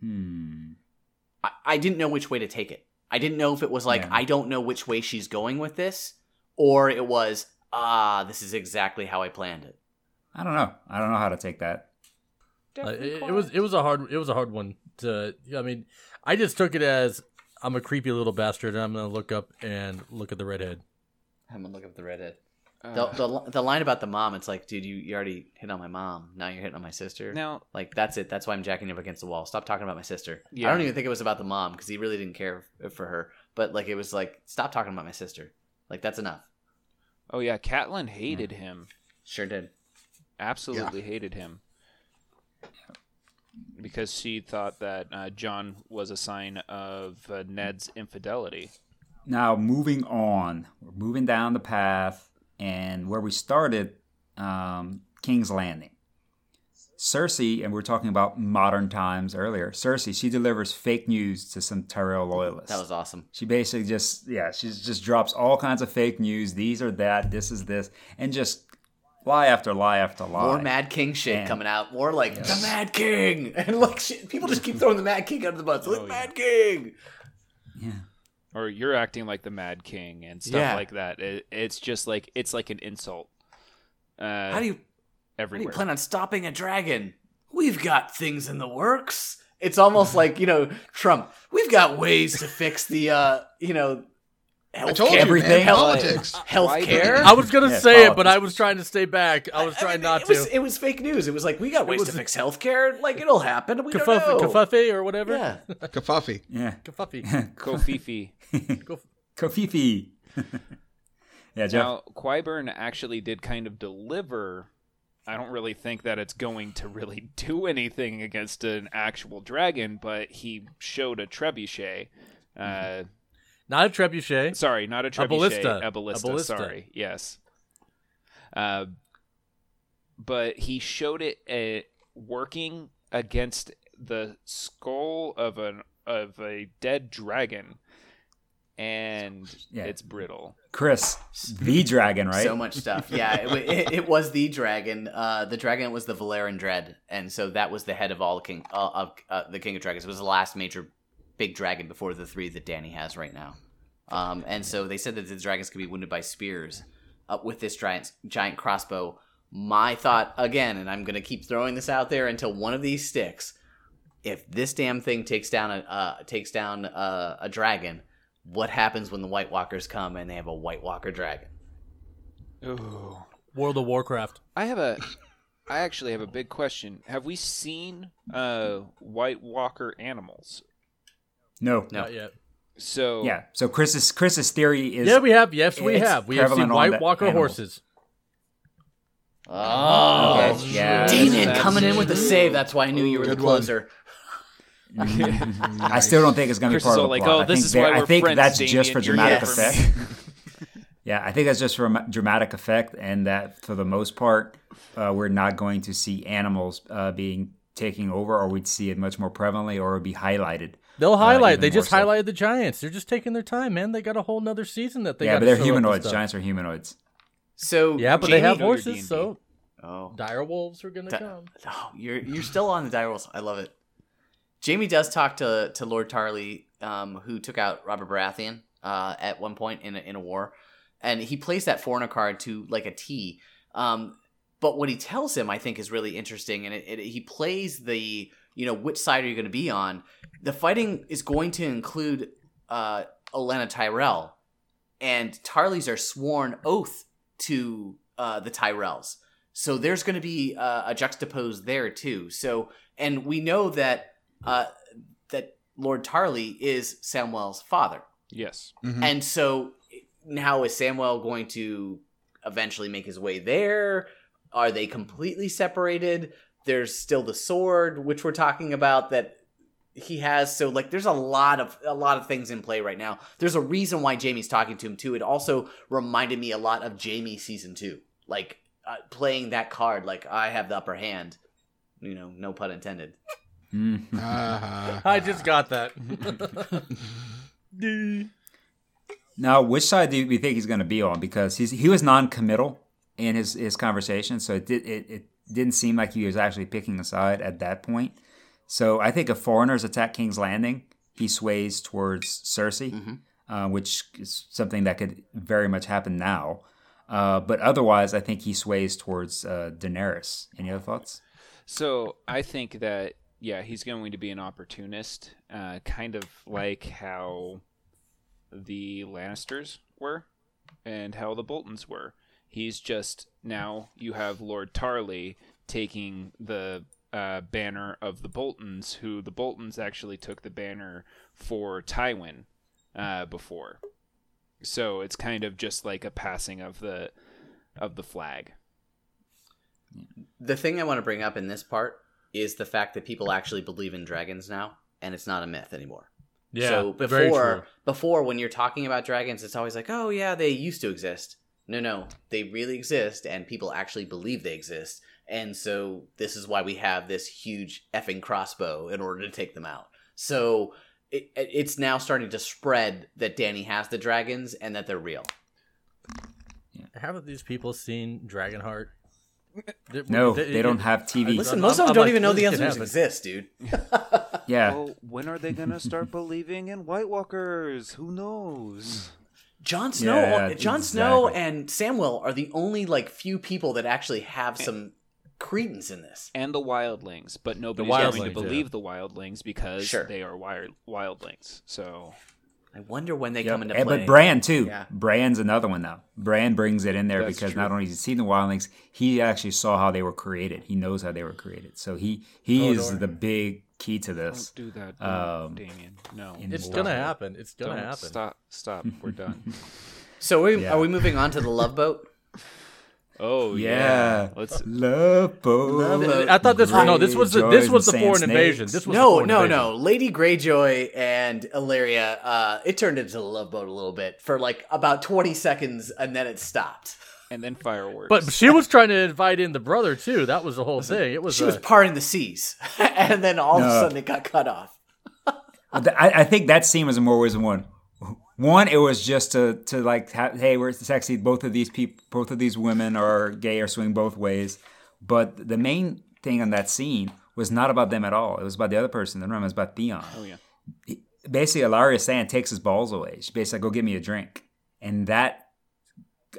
Hmm. I, I didn't know which way to take it. I didn't know if it was like, Yeah. I don't know which way she's going with this, or it was, ah, this is exactly how I planned it. I don't know. I don't know how to take that. Uh, it, it was it was a hard it was a hard one to. I mean, I just took it as I'm a creepy little bastard, and I'm gonna look up and look at the redhead. I'm gonna look up the redhead. Uh, The, the, the line about the mom, it's like, dude, you, you already hit on my mom. Now you're hitting on my sister. now, Like, that's it. That's why I'm jacking you up against the wall. Stop talking about my sister. I don't even think it was about the mom because he really didn't care for her. But, like, it was like, stop talking about my sister. Like, that's enough. oh yeah, Catelyn hated him. Sure did. Absolutely hated him because she thought that uh, Jon was a sign of uh, Ned's infidelity. Now moving on, we're moving down the path, and where we started, um, King's Landing. Cersei, and we are talking about modern times earlier. Cersei, she delivers fake news to some Tyrell loyalists. That was awesome. She basically just yeah, she just drops all kinds of fake news. These are that. This is this, and just lie after lie after lie. More Mad King shit Man. coming out. More like Yes. the Mad King, and like shit, people just keep throwing the Mad King under the bus. Like Oh, yeah. Mad King. Yeah. Or you're acting like the Mad King and stuff Yeah. like that. It, it's just like it's like an insult. Uh, How do you how do you plan on stopping a dragon? We've got things in the works. It's almost like you know Trump. We've got ways to fix the uh you know I told you. Everything. man, Health- politics. Healthcare. I was gonna Yeah, say it, but I was trying to stay back. I was I trying mean, not it to. Was, it was fake news. It was like we got ways to fix healthcare. Like it'll happen. We don't know. Kafuffy or whatever. Yeah. Kafuffy. Yeah. Kafuffy. Kofifi. Kofifi. yeah, Geoff. Now, Qyburn actually did kind of deliver. I don't really think that it's going to really do anything against an actual dragon, but he showed a trebuchet. Uh, Not a trebuchet. Sorry, not a trebuchet. ballista. A ballista. A ballista. Sorry. Yes. Uh, but he showed it uh, working against the skull of an of a dead dragon, and Yeah. it's brittle. Chris, the dragon, right? So much stuff. Yeah, it, it, it was the dragon. Uh, the dragon was the Valerian Dread, and so that was the head of all king uh, of uh, the King of Dragons. It was the last major big dragon before the three that Dany has right now. Um, and so they said that the dragons could be wounded by spears uh, with this giant giant crossbow. My thought again, and I'm gonna keep throwing this out there until one of these sticks. If this damn thing takes down a uh, takes down a, a dragon, what happens when the White Walkers come and they have a White Walker dragon? Ooh. World of Warcraft. I have a. I actually have a big question. Have we seen uh, White Walker animals? No. No. Not yet. So Yeah. So Chris's Chris's theory is Yeah, we have. Yes, we have. We have prevalent seen White Walker animals. horses. Oh, Okay, yeah. Damien That's- coming in with the save. That's why I knew you were the Good one. closer. I still don't think it's going to be Chris part of the like, plot. "Oh, I this think is why I we're think friends, that's just for dramatic yes. effect. yeah, I think that's just for dramatic effect, and that for the most part, uh, we're not going to see animals uh, being taking over, or we'd see it much more prevalently, or it would be highlighted. They'll highlight. even they just so. highlighted the Giants. They're just taking their time, man. They got a whole nother season that they got. yeah, got but they're show humanoids. Giants are humanoids. So Yeah, but Jamie, they have horses, so Oh, dire wolves are gonna Di- come. oh, you're you're still on the dire wolves. I love it. Jaime does talk to to Lord Tarly, um, who took out Robert Baratheon uh, at one point in a, in a war, and he plays that foreigner card to like a T. Um, but what he tells him, I think, is really interesting, and it, it, he plays the you know which side are you going to be on. The fighting is going to include uh, Olenna Tyrell, and Tarlys are sworn oath to uh, the Tyrells. So there's going to be uh, a juxtapose there too. So and we know that uh, that Lord Tarly is Samwell's father, yes. Mhm. and so now is Samwell going to eventually make his way there? Are they completely separated? There's still the sword, which we're talking about that he has. So like, there's a lot of a lot of things in play right now. There's a reason why Jaime's talking to him too. It also reminded me a lot of Jaime season two, like uh, playing that card. Like I have the upper hand. You know, no pun intended. Uh-huh. I just got that. Now, which side do you think he's going to be on? Because he's he was non-committal in his his conversation, so it did it, it didn't seem like he was actually picking a side at that point. So I think if foreigners attack King's Landing, he sways towards Cersei, uh, which is something that could very much happen now. Uh, but otherwise, I think he sways towards uh, Daenerys. Any other thoughts? So I think that yeah, he's going to be an opportunist, uh, kind of like how the Lannisters were and how the Boltons were. He's just now you have Lord Tarly taking the uh, banner of the Boltons, who the Boltons actually took the banner for Tywin uh, before. So it's kind of just like a passing of the of the flag. The thing I want to bring up in this part is the fact that people actually believe in dragons now, and it's not a myth anymore. Yeah, so very before true. before when you're talking about dragons, it's always like, oh yeah, they used to exist. No, no, they really exist, and people actually believe they exist. And so this is why we have this huge effing crossbow in order to take them out. So it, it's now starting to spread that Dany has the dragons and that they're real. Haven't these people seen Dragonheart? They- No, they- they don't have TV. Listen, I'm- most of them don't like, even know the this could answers happen. exist, dude. Yeah, Well, when are they gonna start believing in White Walkers? Who knows? Jon Snow, Yeah, Jon Snow, and Samwell are the only like few people that actually have some credence in this. And the wildlings, but nobody's wildlings, going to yeah. believe the wildlings because Sure. they are wild wildlings. So I wonder when they Yep. come into Eh, play. But Bran too. Yeah. Bran's another one now. Bran brings it in there That's because true. not only has he seen the wildlings, he actually saw how they were created. He knows how they were created. So he he is the big key to this. don't do that, Um, Damien. No, It's Stop. gonna happen. It's gonna don't happen. stop. Stop. We're done. so we, Yeah. are we moving on to the Love Boat? Oh yeah. Yeah. Let's Love boat. I thought this was no. This was the, this was the foreign invasion. This was no, foreign no, invasion. no. Lady Greyjoy and Ellaria, uh, it turned into the love boat a little bit for like about 20 seconds and then it stopped. And then fireworks. But she was trying to invite in the brother too. That was the whole thing. It was. She uh, was parting the seas and then all of a sudden it got cut off. I, I think that scene was in more ways than one. One, it was just to to like, ha- hey, we're sexy. Both of these people, both of these women are gay or swing both ways. But the main thing on that scene was not about them at all. It was about the other person in the room. It was about Theon. oh yeah. Basically, Ellaria Sand takes his balls away. She basically like, go get me a drink, and that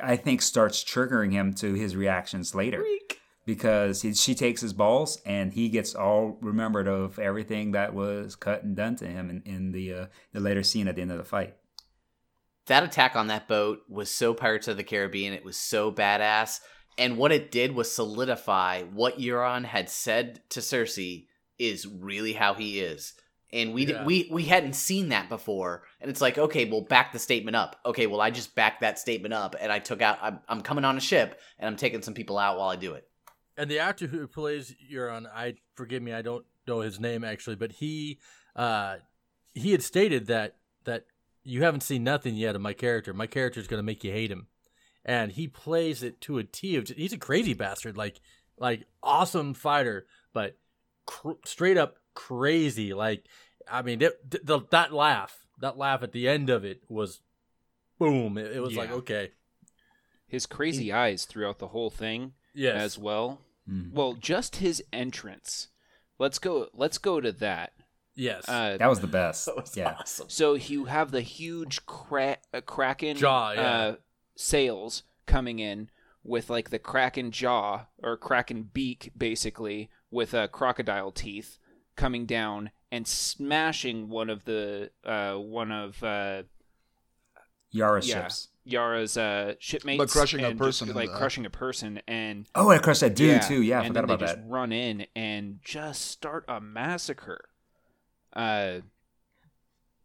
I think starts triggering him to his reactions later because he, she takes his balls and he gets all remembered of everything that was cut and done to him in, in the uh, the later scene at the end of the fight. That attack on that boat was so Pirates of the Caribbean. It was so badass. And what it did was solidify what Euron had said to Cersei is really how he is. And we Yeah. we we hadn't seen that before. And it's like, okay, well, back the statement up. Okay, well, I just backed that statement up, and I took out. I'm, I'm coming on a ship, and I'm taking some people out while I do it. and the actor who plays Euron, I forgive me, I don't know his name actually, but he uh he had stated that that you haven't seen nothing yet of my character. My character is going to make you hate him, and he plays it to a T. Of, he's a crazy bastard, like like awesome fighter, but cr- straight up crazy. Like I mean, it, the, that laugh, that laugh at the end of it was boom. It, it was like okay, His crazy eyes throughout the whole thing yes, as well. Mhm. Well, just his entrance. Let's go. Let's go to that. yes. Uh, That was the best. That was yeah. awesome. So you have the huge cra- uh, kraken Jaw, yeah. uh, sails coming in with like the kraken jaw or kraken beak, basically with uh, crocodile teeth coming down and smashing one of the uh, one of uh, Yara yeah ships. Yara's uh, shipmates, But crushing a and person just, in like the- crushing a person and Oh, and of course that dude too. Yeah, I and forgot then about they that. just run in and just start a massacre. Uh,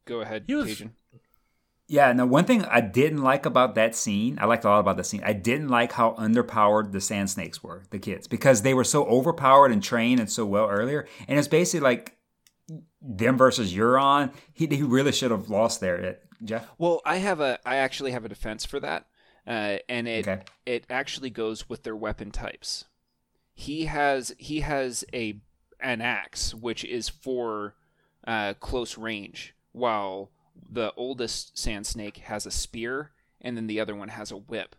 go ahead, He was- Cajun. Yeah, now one thing I didn't like about that scene, I liked a lot about the scene. I didn't like how underpowered the sand snakes were, the kids, because they were so overpowered and trained and so well earlier. And it's basically like them versus Euron. He, he really should have lost there, Geoff. Well, I have a I actually have a defense for that, uh, and it Okay. it actually goes with their weapon types. He has he has a an axe which is for uh, close range, while the oldest sand snake has a spear, and then the other one has a whip,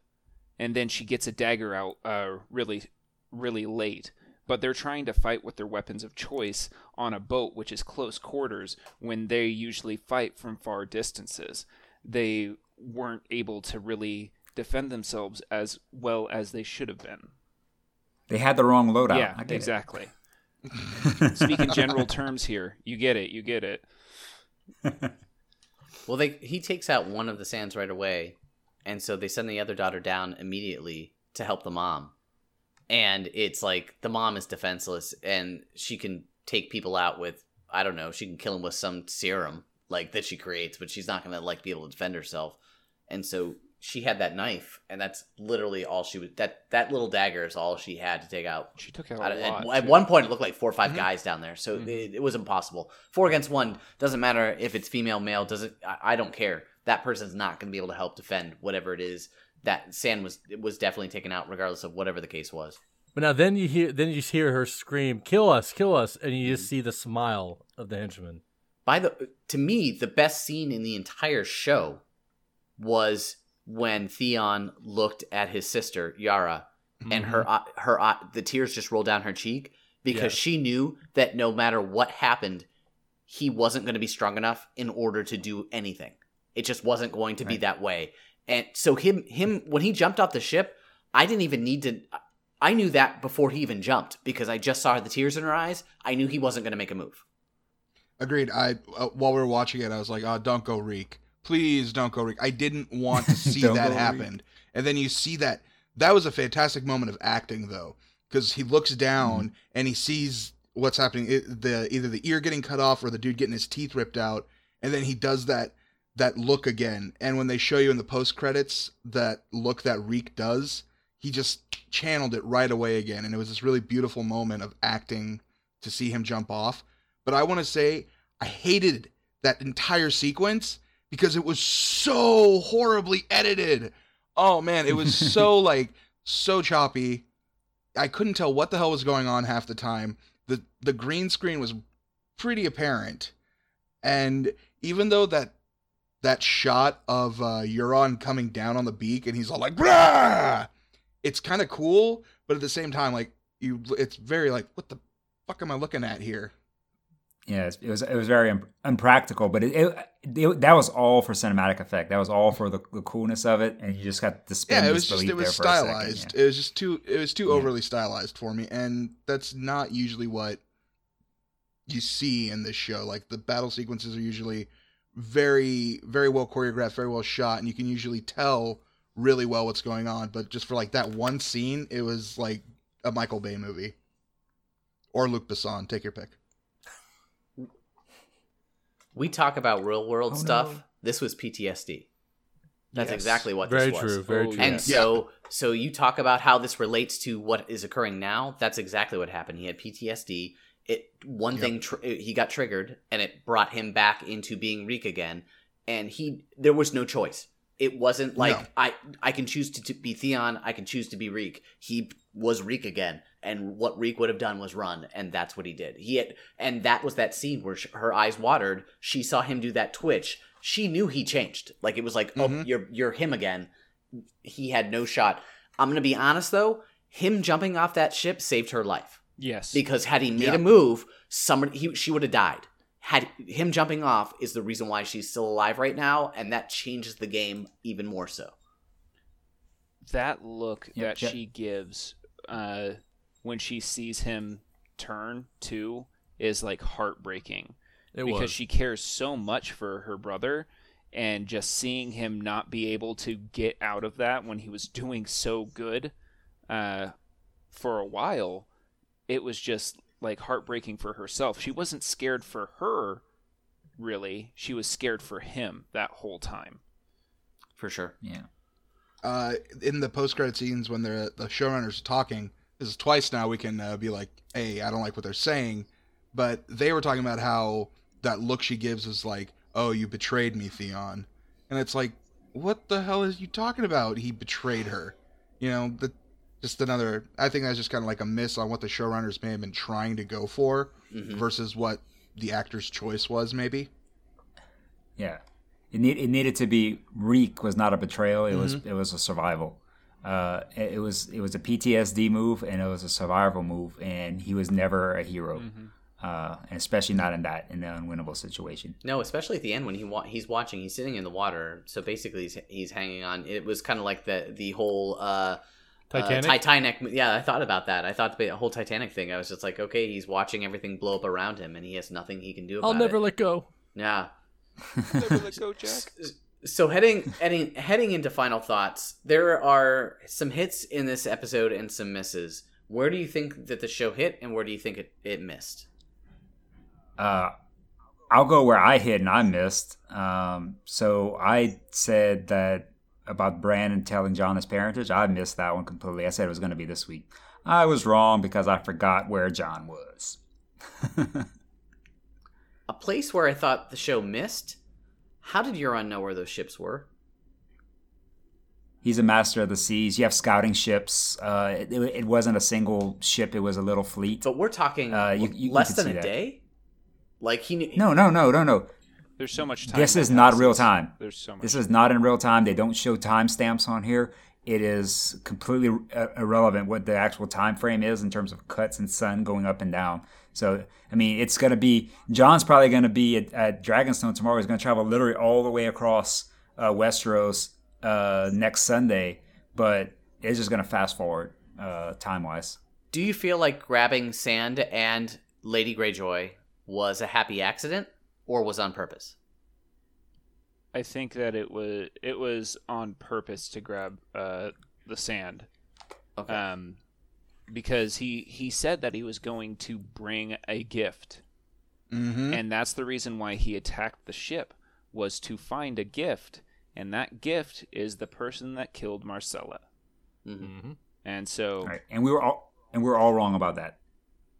and then she gets a dagger out uh, really really late. But they're trying to fight with their weapons of choice on a boat, which is close quarters, when they usually fight from far distances. They weren't able to really defend themselves as well as they should have been. They had the wrong loadout. yeah, exactly. Speak in general terms here. You get it. You get it. Well, they he takes out one of the sands right away, and so they send the other daughter down immediately to help the mom. And it's like the mom is defenseless, and she can take people out with I don't know, she can kill them with some serum like that she creates, but she's not gonna like be able to defend herself. And so she had that knife, and that's literally all she was. That that little dagger is all she had to take out She took out at, a lot. at. Mm-hmm. one point, it looked like four or 5 guys down there, so it, it was impossible. Four against one doesn't matter if it's female, male. Doesn't I, I don't care. That person's not going to be able to help defend whatever it is. That Sand was was definitely taken out, regardless of whatever the case was. But now then you hear then you just hear her scream, "Kill us, kill us!" and you just see the smile of the henchman. By the to me, the best scene in the entire show was when Theon looked at his sister Yara, and her her the tears just rolled down her cheek because she knew that no matter what happened, he wasn't going to be strong enough in order to do anything. It just wasn't going to be that way. And so him him when he jumped off the ship, I didn't even need to. I knew that before he even jumped because I just saw the tears in her eyes. I knew he wasn't going to make a move. Agreed. I uh, while we were watching it, I was like, "Oh, don't go Reek, please don't go Reek." I didn't want to see that happen, and then you see that. That was a fantastic moment of acting, though, because he looks down and he sees what's happening. It, the either the ear getting cut off or the dude getting his teeth ripped out, and then he does that that look again. And when they show you in the post credits that look that Reek does, he just channeled it right away again, and it was this really beautiful moment of acting to see him jump off. But I want to say I hated that entire sequence because it was so horribly edited. Oh man, it was so like so choppy. I couldn't tell what the hell was going on half the time. The the green screen was pretty apparent. And even though that that shot of uh Euron coming down on the beak and he's all like Brah! it's kind of cool, but at the same time like you it's very like what the fuck am I looking at here? Yeah, it was it was very un- unpractical, but it, it, it that was all for cinematic effect. That was all for the, the coolness of it, and you just got the spin. Yeah, it was just it was second, stylized. yeah. It was just too it was too Yeah. overly stylized for me, and that's not usually what you see in this show. Like the battle sequences are usually very very well choreographed, very well shot, and you can usually tell really well what's going on. But just for like that one scene, it was like a Michael Bay movie or Luc Besson. Take your pick. We talk about real world Oh, stuff. no. This was PTSD. That's Yes. exactly what Very this was. true. Very Oh, true. yeah. And so, so you talk about how this relates to what is occurring now. That's exactly what happened. He had PTSD. It one Yep. thing tr- he got triggered, and it brought him back into being Reek again. And he there was no choice. It wasn't like No. I I can choose to, to be Theon. I can choose to be Reek. He was Reek again, and what Reek would have done was run, and that's what he did. He had, and that was that scene where sh- her eyes watered. She saw him do that twitch. She knew he changed. Like it was like, oh, Mhm. you're you're him again he had no shot. I'm gonna be honest though, him jumping off that ship saved her life Yes. because had he made Yeah. a move, somebody he, she would have died. Had him jumping off is the reason why she's still alive right now, and that changes the game even more so. that look Yeah, that yeah. she gives uh, when she sees him turn too is like heartbreaking It because was. she cares so much for her brother and just seeing him not be able to get out of that when he was doing so good uh, for a while it was just like heartbreaking for herself she wasn't scared for her really she was scared for him that whole time For sure. yeah. uh, in the post credit scenes when the the showrunners are talking. This is twice now we can uh, be like, "Hey, I don't like what they're saying," but they were talking about how that look she gives is like, "Oh, you betrayed me, Theon," and it's like, "What the hell is you talking about? He betrayed her." You know, that just another. I think that's just kind of like a miss on what the showrunners may have been trying to go for Mhm. versus what the actor's choice was, maybe. Yeah, it need it needed to be Reek was not a betrayal. It was it was a survival. Uh, it, it was it was a PTSD move and it was a survival move, and he was never a hero, uh, especially not in that in the unwinnable situation. No, especially at the end when he wa- he's watching, he's sitting in the water. So basically, he's, he's hanging on. It was kind of like the the whole uh, Titanic? Uh, Titanic. Yeah, I thought about that. I thought the whole Titanic thing. I was just like, okay, he's watching everything blow up around him, and he has nothing he can do about I'll never it. let go. yeah. never let go jack So heading heading heading into final thoughts, there are some hits in this episode and some misses. Where do you think that the show hit, and where do you think it, it missed? Uh, I'll go where I hit and I missed. Um, so I said that about Brandon telling Jon his parentage. I missed that one completely. I said it was going to be this week. I was wrong because I forgot where Jon was. A place where I thought the show missed. How did Euron know where those ships were? He's a master of the seas. You have scouting ships. Uh, it, it wasn't a single ship; it was a little fleet. But we're talking Uh, you- you- you less could than a that. day. Like he knew. No, no, no, no, no. There's so much time. This is not real time. There's so much. This is not in real time. They don't show timestamps on here. It is completely uh, irrelevant what the actual time frame is in terms of cuts and sun going up and down. So, I mean, it's going to be Jon's probably going to be at, at Dragonstone tomorrow. He's going to travel literally all the way across uh, Westeros uh, next Sunday, but it's just going to fast forward uh, time wise. Do you feel like grabbing Sand and Lady Greyjoy was a happy accident or was on purpose? I think that it was it was on purpose to grab uh, the sand, Okay. um, because he he said that he was going to bring a gift, Mm-hmm. and that's the reason why he attacked the ship was to find a gift, and that gift is the person that killed Myrcella. Mhm. hmm And so, All right, and we were all and we were all wrong about that.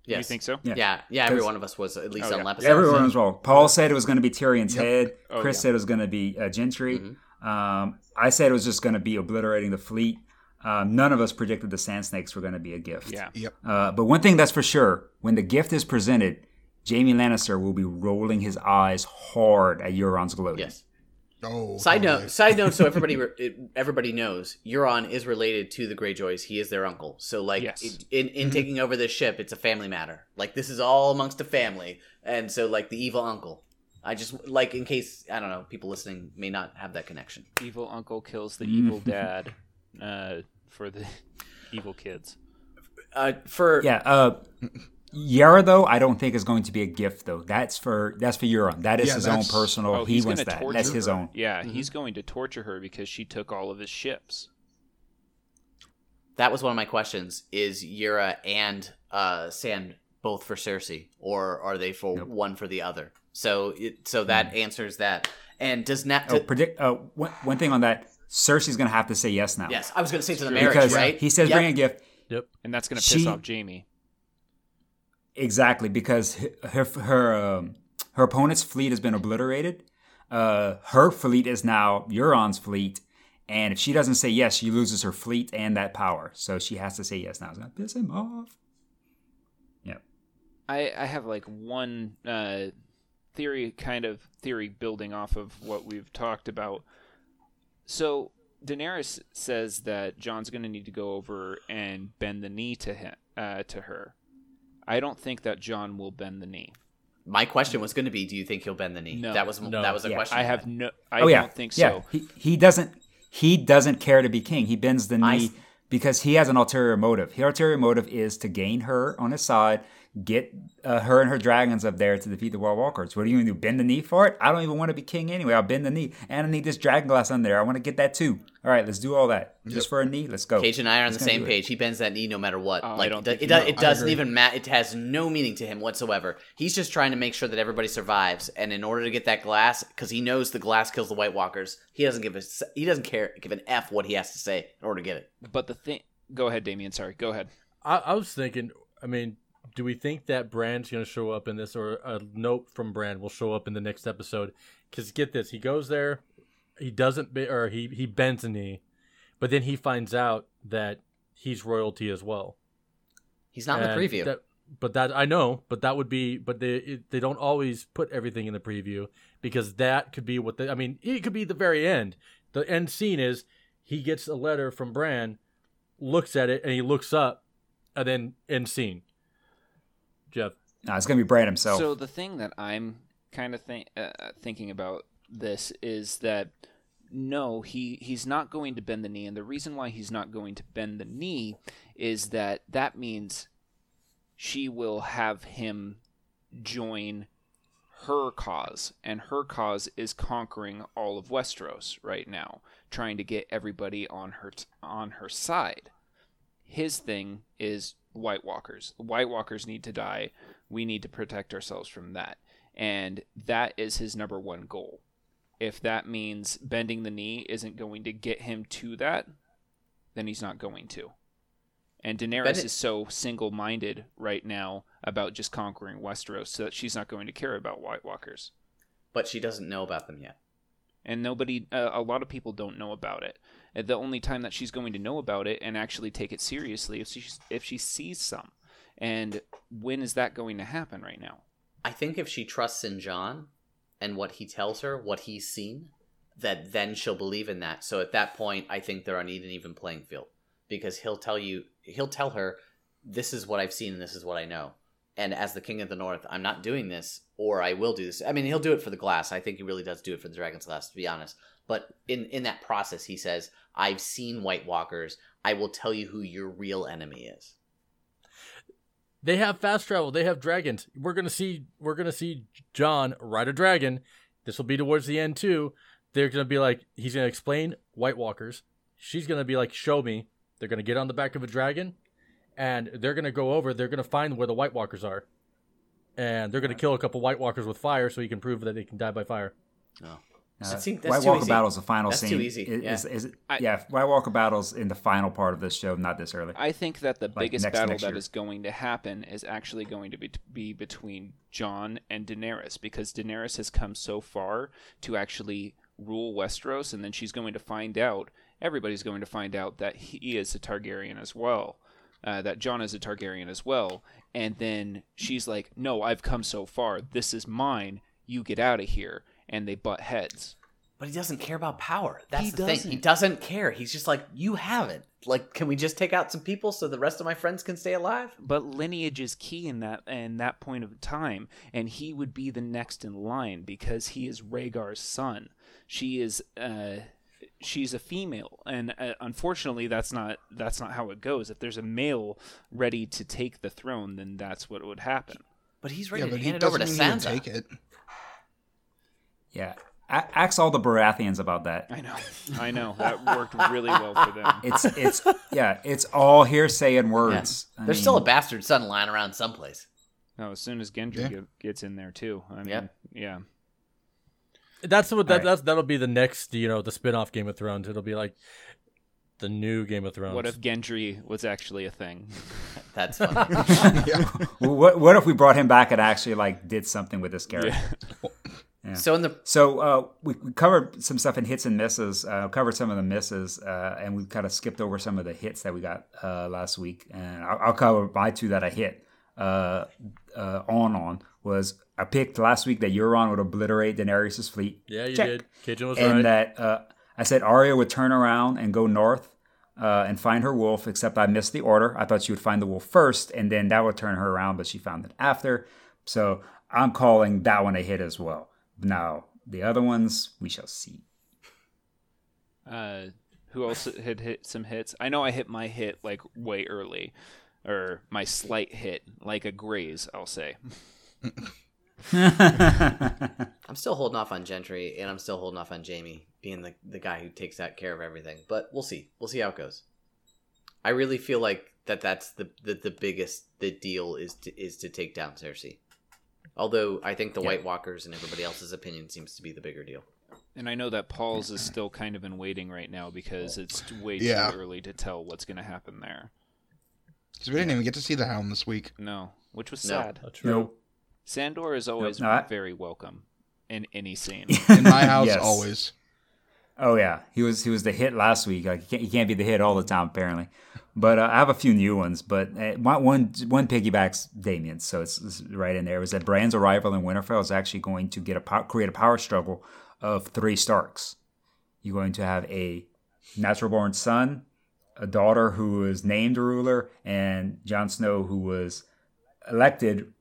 Yes. you think so? Yeah. Yeah, yeah. Every one of us was at least Oh, on yeah. an episode. Everyone was wrong. Paul said it was going to be Tyrion's head. Oh, Chris yeah. said it was going to be uh, Gendry. Mm-hmm. Um, I said it was just going to be obliterating the fleet. Um, none of us predicted the Sand Snakes were going to be a gift. Yeah. Yep. Uh, but one thing that's for sure: when the gift is presented, Jaime Lannister will be rolling his eyes hard at Euron's gloating. Yes. Oh. Side totally. note. Side note. So everybody, everybody knows Euron is related to the Greyjoys. He is their uncle. So like, Yes. it- in in taking over this ship, it's a family matter. Like this is all amongst a family, and so like the evil uncle. I just like in case I don't know people listening may not have that connection. Evil uncle kills the evil dad uh, for the evil kids. Uh, for Yeah. Uh, Yara, though, I don't think is going to be a gift, though. That's for that's for Euron. That is Yeah, his own personal. Oh, he he's wants that. torture That's his own. Yeah, he's going to torture her because she took all of his ships. that was one of my questions: Is Yara and uh, Sand both for Cersei, or are they for Nope. one for the other? So it, so that answers that. And does Nat? Oh, predict. Uh, one, one thing on that: Cersei's going to have to say yes now. yes, I was going to say to the marriage, because right? he says Yep. bring a gift. Yep, and that's going to piss She- off Jaime. Exactly, because her her um, her opponent's fleet has been obliterated. Uh, her fleet is now Euron's fleet, and if she doesn't say yes, she loses her fleet and that power. So she has to say yes now. It's gonna piss him off. Yep. I, I have like one uh, theory, kind of theory building off of what we've talked about. So Daenerys says that Jon's going to need to go over and bend the knee to him, uh, to her. I don't think that Jon will bend the knee. My question was going to be, do you think he'll bend the knee? No. that was No. that was a Yeah, question. I I have no. I oh yeah. don't think yeah. so. He he doesn't he doesn't care to be king. He bends the knee s- because he has an ulterior motive. His ulterior motive is to gain her on his side, get uh, her and her dragons up there to defeat the White Walkers. What are you gonna do? Bend the knee for it? I don't even want to be king anyway. I'll bend the knee, and I need this dragon glass on there. I want to get that too. All right, let's do all that just for a knee. Let's go. Cage and I are on He's the same do it. page. He bends that knee no matter what. Oh, I like don't it, do- it, does, it doesn't agree. even matter. It has no meaning to him whatsoever. He's just trying to make sure that everybody survives. And in order to get that glass, because he knows the glass kills the White Walkers, he doesn't give a s- he doesn't care give an f what he has to say in order to get it. But the thing. Go ahead, Damien. Sorry. Go ahead. I, I was thinking. I mean, do we think that Bran's going to show up in this, or a note from Bran will show up in the next episode? Because get this, he goes there, he doesn't, be, or he he bends a knee, but then he finds out that he's royalty as well. He's not in the preview. that- but that I know, but that would be, but they it, they don't always put everything in the preview because that could be what they. I mean, it could be the very end. The end scene is he gets a letter from Bran, looks at it, and he looks up, and then end scene. Geoff, No, it's gonna be Bran himself. So the thing that I'm kind of think, uh, thinking about this is that no, he he's not going to bend the knee, and the reason why he's not going to bend the knee is that that means she will have him join her cause, and her cause is conquering all of Westeros right now, trying to get everybody on her t- on her side. His thing is White Walkers. The White Walkers need to die. We need to protect ourselves from that, and that is his number one goal. If that means bending the knee isn't going to get him to that, then he's not going to. And Daenerys Bend it- is so single minded right now about just conquering Westeros so that she's not going to care about White Walkers. but she doesn't know about them yet. And nobody, uh, a lot of people don't know about it. The only time that she's going to know about it and actually take it seriously if she, if she sees some. And when is that going to happen right now? I think if she trusts in Jon and what he tells her, what he's seen, that then she'll believe in that. So at that point, I think they're on an even playing field because he'll tell you, he'll tell her, this is what I've seen and this is what I know. And as the king of the north, I'm not doing this, or I will do this. I mean, he'll do it for the glass. I think he really does do it for the dragon's glass, to be honest. But in in that process, he says, "I've seen White Walkers. I will tell you who your real enemy is." they have fast travel. They have dragons. We're gonna see. We're gonna see Jon ride a dragon. This will be towards the end too. They're gonna be like, he's gonna explain White Walkers. She's gonna be like, show me. They're gonna get on the back of a dragon, and they're gonna go over. They're gonna find where the White Walkers are, and they're gonna kill a couple White Walkers with fire, so he can prove that they can die by fire. Oh. Uh, That seem- that's White too Walker easy. Battle's the final That's scene. too easy, Is, yeah. is, is it, I- yeah, White Walker Battle's in the final part of this show, not this early. I think that the biggest next- battle next that year. is going to happen is actually going to be, be between Jon and Daenerys because Daenerys has come so far to actually rule Westeros, and then she's going to find out. Everybody's going to find out that he is a Targaryen as well. Uh, that Jon is a Targaryen as well, and then she's like, "No, I've come so far. This is mine. You get out of here." And they butt heads. But he doesn't care about power. That's He the thing. He doesn't care. He's just like, you have it. Like, can we just take out some people so the rest of my friends can stay alive? but lineage is key in that in that point of time and he would be the next in line because he is Rhaegar's son she is uh she's a female and uh, unfortunately that's not that's not how it goes if there's a male ready to take the throne then that's what would happen But he's ready Yeah, but to he hand it over doesn't to mean he would Sansa. take it. Yeah. A- ask all the Baratheons about that. i know i know that worked really well for them It's it's yeah, it's all hearsay and words. I There's mean, still a bastard son lying around someplace. no as soon as gendry Yeah. get- gets in there too i mean Yep. yeah That's what that, Alright. that's that'll be the next you know the spin-off Game of Thrones. It'll be like the new Game of Thrones. what if gendry was actually a thing That's funny. yeah. Well, what what if we brought him back and actually like did something with this character? yeah So in the So uh, we, we covered some stuff in hits and misses. Uh, covered some of the misses, uh, and we kind of skipped over some of the hits that we got uh, last week. And I'll, I'll cover my two that I hit uh, uh, on on was I picked last week that Euron would obliterate Daenerys' fleet. yeah, you Check. did. Cajun was and right. that uh, I said Arya would turn around and go north uh, and find her wolf. Except I missed the order. I thought she would find the wolf first, and then that would turn her around, but she found it after. So I'm calling that one a hit as well. Now the other ones we shall see. Uh, who else had hit some hits? I know I hit my hit like way early, or my slight hit, like a graze. I'll say. I'm still holding off on Gendry, and I'm still holding off on Jaime being the, the guy who takes that care of everything. But we'll see. We'll see how it goes. I really feel like that that's the the, the biggest the deal is to is to take down Cersei. Although I think the White Walkers and everybody else's opinion seems to be the bigger deal. And I know that Paul's is still kind of in waiting right now because it's way Yeah. too early to tell what's going to happen there. Because we didn't even get to see the Hound this week. No, which was No. sad. That's true. Nope. Sandor is always No, I- very welcome in any scene. In my house, Yes. always. Oh yeah, he was he was the hit last week. Like he can't, he can't be the hit all the time apparently. But uh, I have a few new ones. But uh, one one one piggybacks Damien, so it's, it's right in there. It was that Bran's arrival in Winterfell is actually going to get a pow- create a power struggle of three Starks. You're going to have a natural born son, a daughter who was named a ruler, and Jon Snow who was elected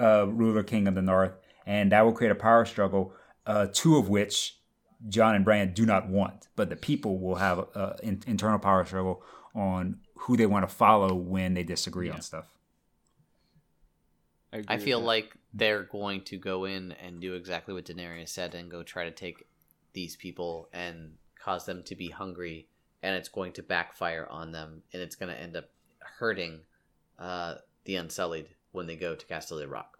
uh, ruler king of the North, and that will create a power struggle. Uh, two of which Jon and Bran do not want, but the people will have an in, internal power struggle on who they want to follow when they disagree on stuff. agree I feel like they're going to go in and do exactly what Daenerys said and go try to take these people and cause them to be hungry, and it's going to backfire on them, and it's going to end up hurting uh, the Unsullied when they go to Casterly Rock.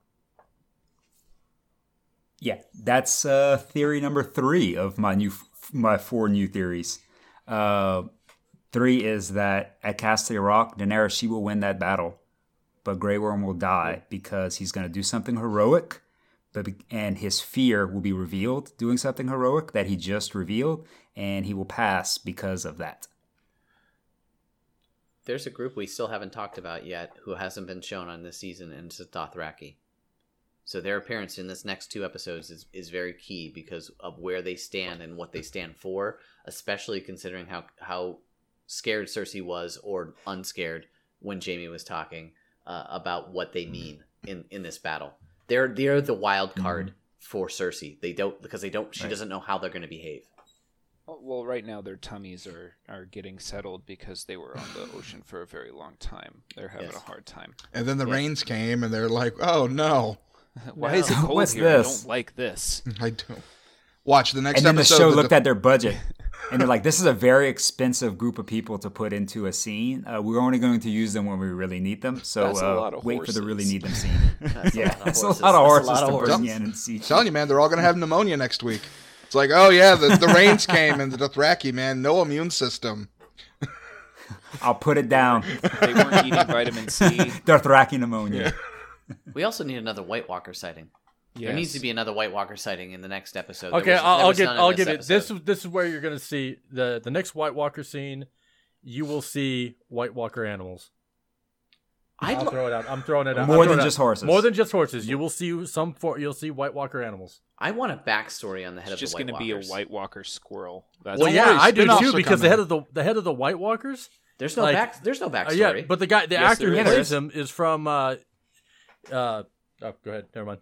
Yeah, that's uh, theory number three of my new my four new theories. Uh, three is that at Casterly Rock, Daenerys she will win that battle, but Grey Worm will die because he's going to do something heroic, but and his fear will be revealed doing something heroic that he just revealed, and he will pass because of that. There's a group we still haven't talked about yet who hasn't been shown on this season, and it's Dothraki. So their appearance in this next two episodes is, is very key because of where they stand and what they stand for, especially considering how how scared Cersei was or unscared when Jaime was talking uh, about what they mean in, in this battle. They're they're the wild card for Cersei. They don't because they don't she Right. doesn't know how they're going to behave. Oh, Well, right now their tummies are, are getting settled because they were on the ocean for a very long time. They're having Yes. a hard time. And then the Yeah. rains came, and they're like, "Oh no, Why is it cold What's here? I don't like this. I don't." Watch the next and then the episode. show the- looked at their budget and they're like this is a very expensive group of people to put into a scene uh, we're only going to use them when we really need them so uh, lot of wait for the really need them scene That's yeah a lot of that's a lot of That's horses a lot of to horses. bring in and see telling you, man, they're all gonna have pneumonia next week. It's like, oh yeah, the, the rains came and the Dothraki, man, no immune system. I'll put it down. They weren't eating vitamin C. Dothraki pneumonia. We also need another White Walker sighting. There needs to be another White Walker sighting in the next episode. Okay, was- I'll, there I'll was give I'll give it. This is this is where you're gonna see the the next White Walker scene. You will see White Walker animals. I'd I'll lo- throw it out. I'm throwing it out. More than it out. just horses. More than just horses. You will see some. For, you'll see White Walker animals. I want a backstory on the head It's just of the Just going White to be a White Walker squirrel. That's Well, yeah, I do too are because the head of the the head of the White Walkers. There's no like- back. There's no Uh, backstory. yeah, but the guy, the Yes, actor who plays him is from. Uh, uh, oh, go ahead. Never mind.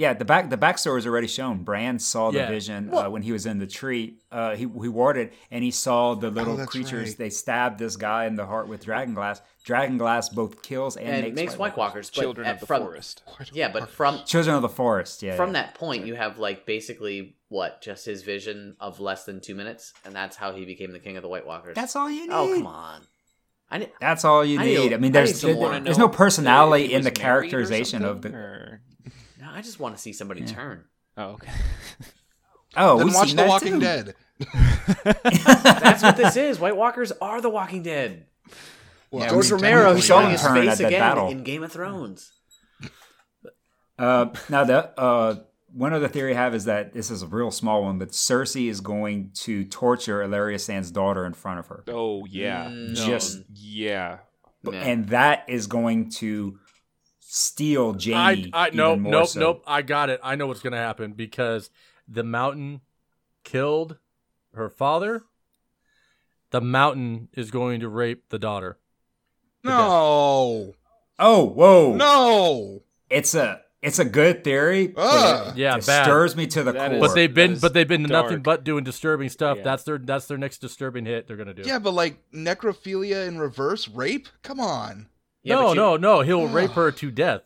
Yeah, the back the backstory is already shown. Bran saw the Yeah. vision uh, when he was in the tree. Uh, he he warded and he saw the little that's creatures. right. They stabbed this guy in the heart with dragon glass. Dragon glass both kills and, and makes, makes White Walkers. But children at- of the from, forest. Yeah, but from Children of the forest. Yeah. from yeah. that point, you have like basically what just his vision of less than two minutes, and that's how he became the king of the White Walkers. That's all you need. oh come on. I didn't, That's all you I need. need- I mean, I there's need some more. there- there's no personality in the was married or characterization of the. or- no, I just want to see somebody turn. Oh, okay. Oh, then we've watch seen The that Walking too. Dead. That's what this is. White Walkers are the Walking Dead. Well, Yeah, George Romero we is showing his face again battle. in Game of Thrones. Uh, now the uh, one other theory I have is that this is a real small one, but Cersei is going to torture Ellaria Sand's daughter in front of her, Oh yeah. Mm, Just- yeah. Yeah. and that is going to steal I, Jaime. I even nope, more nope, so. nope. I got it. I know what's gonna happen because the mountain killed her father. The mountain is going to rape the daughter. No, Oh, whoa! no. It's a it's a good theory. but it Yeah, bad. disturbs me to the That core. is- But they've been, but they've been nothing but doing disturbing stuff. Yeah. That's their, that's their next disturbing hit. They're gonna do. Yeah, but like necrophilia in reverse, rape. Come on. Yeah, no, you- no, no. He'll rape her to death.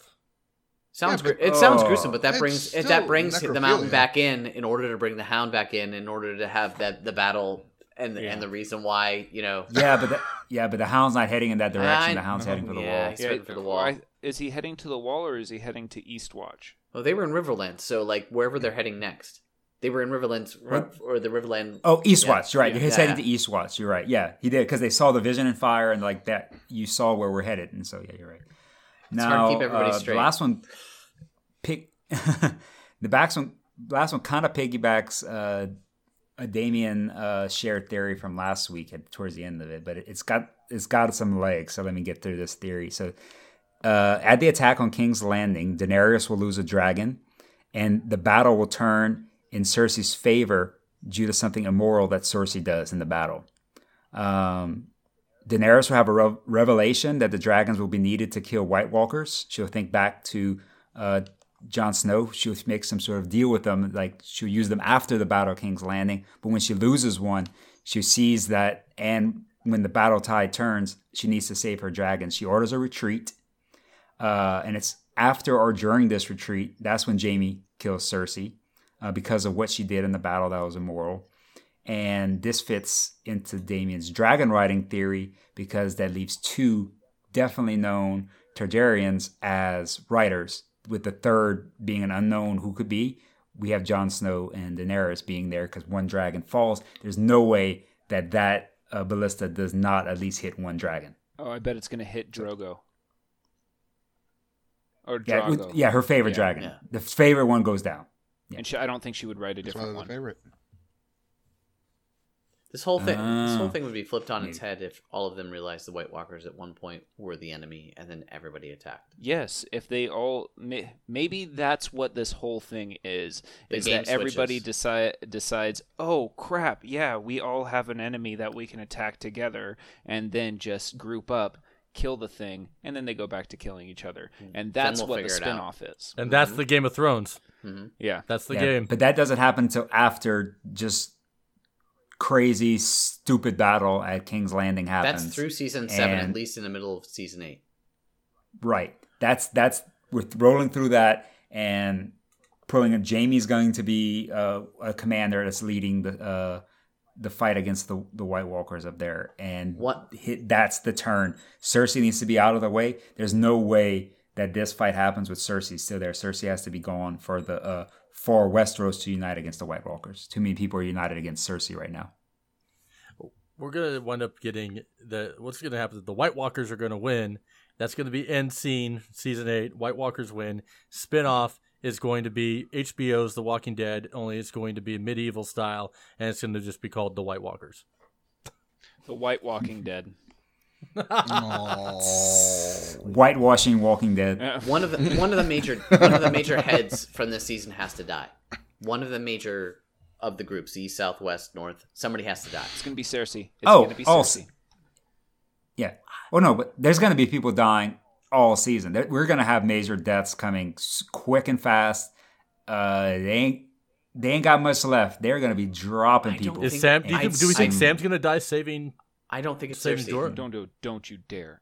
Sounds Yeah, but- it sounds Oh. gruesome, but that brings it, that brings the mountain back in in order to bring the hound back in in order to have that the battle and Yeah. and the reason why you know yeah, but the, yeah, but the hound's not heading in that direction. I the hound's know, heading for the yeah. wall. He's heading for the wall. why- is he heading to the wall or is he heading to Eastwatch? well they were in Riverland so like wherever they're heading next they were in Riverland What? or the Riverland Oh, Eastwatch. You're right. Yeah. He's Yeah. heading to Eastwatch. You're right. Yeah, he did because they saw the vision and fire and like that. You saw where we're headed, and so yeah, you're right. now, hard to keep everybody uh, straight. the last one, pick the backs one. Last one kind of piggybacks uh, a Damien uh, shared theory from last week at towards the end of it, but it, it's got it's got some legs. So let me get through this theory. So uh, at the attack on King's Landing, Daenerys will lose a dragon, and the battle will turn in Cersei's favor due to something immoral that Cersei does in the battle. Um, Daenerys will have a rev- revelation that the dragons will be needed to kill White Walkers. She'll think back to uh, Jon Snow. She'll make some sort of deal with them, like she'll use them after the Battle of King's Landing. But when she loses one, she sees that, and when the battle tide turns, she needs to save her dragons. She orders a retreat, uh, and it's after or during this retreat that's when Jaime kills Cersei uh, because of what she did in the battle that was immoral. And this fits into Damien's dragon riding theory because that leaves two definitely known Targaryens as riders, with the third being an unknown who could be. We have Jon Snow and Daenerys being there because one dragon falls. There's no way that that uh, ballista does not at least hit one dragon. Oh, I bet it's gonna hit Drogon. Or Yeah, yeah, her favorite Yeah, dragon. yeah. The favorite one goes down. And she, I don't think she would write a That's why different they're one. favorite. this whole thing this whole Ah. thing would be flipped on its hmm. head if all of them realized the White Walkers at one point were the enemy and then everybody attacked Yes, if they all may, maybe that's what this whole thing is The is game that everybody decide decides, "Oh crap, yeah, we all have an enemy that we can attack together," and then just group up, kill the thing, and then they go back to killing each other. Hmm. And that's we'll what the spinoff out. is. And that's hmm. the Game of Thrones. Yeah. That's the Yeah, game. But that doesn't happen until after just crazy, stupid battle at King's Landing happens. that's through season seven at least in the middle of season eight Right. That's that's we're rolling through that and pulling. Jaime's going to be uh, a commander that's leading the uh, the fight against the the White Walkers up there, and What- hit, that's the turn. Cersei needs to be out of the way. There's no way that this fight happens with Cersei still there. Cersei has to be gone for the uh, for Westeros to unite against the White Walkers. Too many people are united against Cersei right now. We're gonna wind up getting the what's gonna happen. is The White Walkers are gonna win. That's gonna be end scene, season eight. White Walkers win. Spinoff is going to be HBO's The Walking Dead, only it's going to be medieval style, and it's going to just be called The White Walkers. The White Walking Dead. Whitewashing Walking Dead. One of the one of the major one of the major heads from this season has to die. One of the major of the groups, east, south, west, north. Somebody has to die. It's gonna be Cersei. It's Oh, gonna be oh, Cersei. Yeah. Well, no, but there's going to be people dying all season. We're going to have major deaths coming quick and fast. Uh, they ain't they ain't got much left. They're going to be dropping people. Is Sam? Do, you do we think I- Sam's going to die saving? I don't think it's Saving Cersei. Jorah? Don't do. Don't you dare.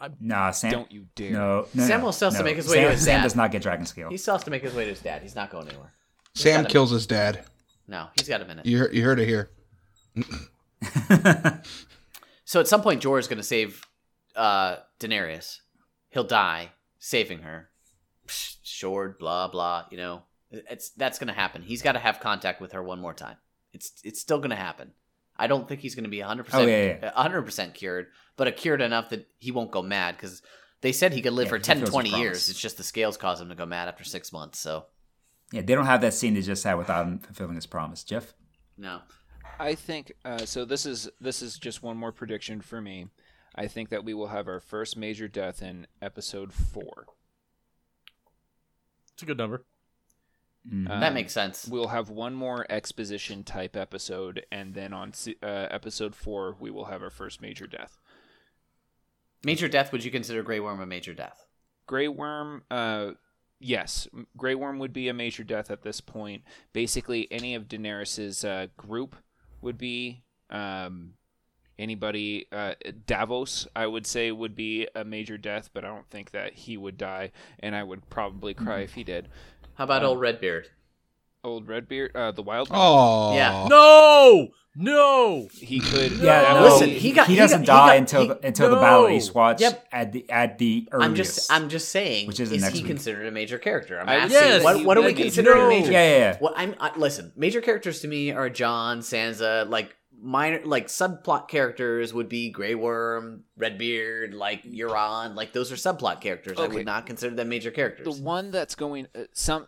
I'm, Nah, Sam. Don't you dare. No, no, Sam no, will still have to make his way Sam, to his Sam dad. does not get dragon scale. He still has to make his way to his dad. He's not going anywhere. Sam got a- kills his dad. No, he's got a minute. You heard, you heard it here. So at some point, Jorah's going to save uh, Daenerys. He'll die saving her. Psh, Short, blah blah. You know, it's that's going to happen. He's got to have contact with her one more time. It's it's still going to happen. I don't think he's going to be 100 Oh, yeah, percent 100 percent cured, but a cured enough that he won't go mad because they said he could live Yeah, for he 10, fulfills 20 years. It's just the scales cause him to go mad after six months. So yeah, they don't have that scene they just had without him fulfilling his promise. Geoff. no, I think uh, so. This is this is just one more prediction for me. I think that we will have our first major death in episode four. It's a good number. Mhm. that Um, makes sense. We'll have one more exposition type episode, and then on uh, episode four, we will have our first major death. Major death. Would you consider Grey Worm a major death? Grey Worm, uh, yes, Grey Worm would be a major death at this point. Basically, any of Daenerys's uh, group would be. Um, anybody, uh, Davos, I would say would be a major death, but I don't think that he would die, and I would probably cry if he did. How about Um, old Redbeard? Old Redbeard, uh, the Wild. Oh Yeah. No, no. he could. Yeah, no, Listen, he got- he he doesn't got- he die got- until he- the, until the battle of no. Eastwatch Yep. at the at the earliest. I'm just I'm just saying Which isn't is he week. considered a major character? I'm I would asking say what, he what do we would be. consider No. a major? yeah, yeah, yeah. What I'm I, listen, major characters to me are Jon, Sansa, like minor like subplot characters would be Grey Worm, Redbeard, like Euron, like those are subplot characters. I would not consider them major characters. the one that's going uh, some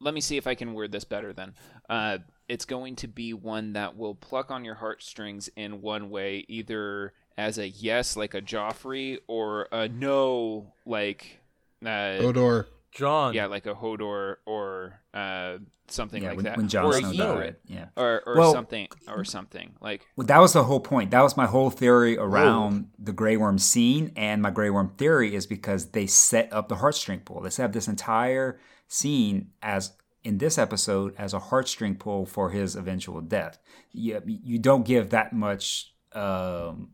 let me see if i can word this better then uh, it's going to be one that will pluck on your heartstrings in one way either as a yes like a joffrey or a no like uh, Hodor. Jon. yeah like a hodor or uh, something yeah, like when, that when Jon or Snow a died, Yeah. or, or Well- something or something like Well, that was the whole point. That was my whole theory around the Grey Worm scene, and my Grey Worm theory is because they set up the heartstring pull. They set up this entire scene as in this episode as a heartstring pull for his eventual death. You, you don't give that much um,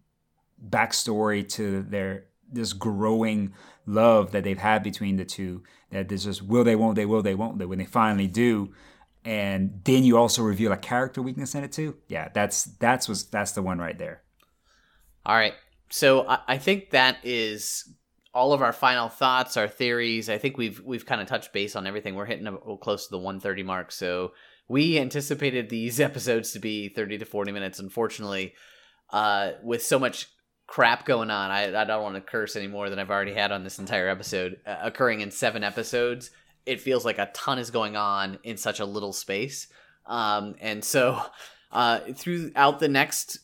backstory to their this growing love that they've had between the two. That there's just will they, won't they, will they, won't they. When they finally do, and then you also reveal a character weakness in it too. Yeah, that's that's was that's the one right there. All right. So I, I think that is all of our final thoughts, our theories. I think we've we've kind of touched base on everything. We're hitting close to the 130 mark. So we anticipated these episodes to be 30 to 40 minutes. Unfortunately, uh, with so much crap going on, I, I don't want to curse any more than I've already had on this entire episode, uh, occurring in seven episodes. It feels like a ton is going on in such a little space. Um, and so uh, throughout the next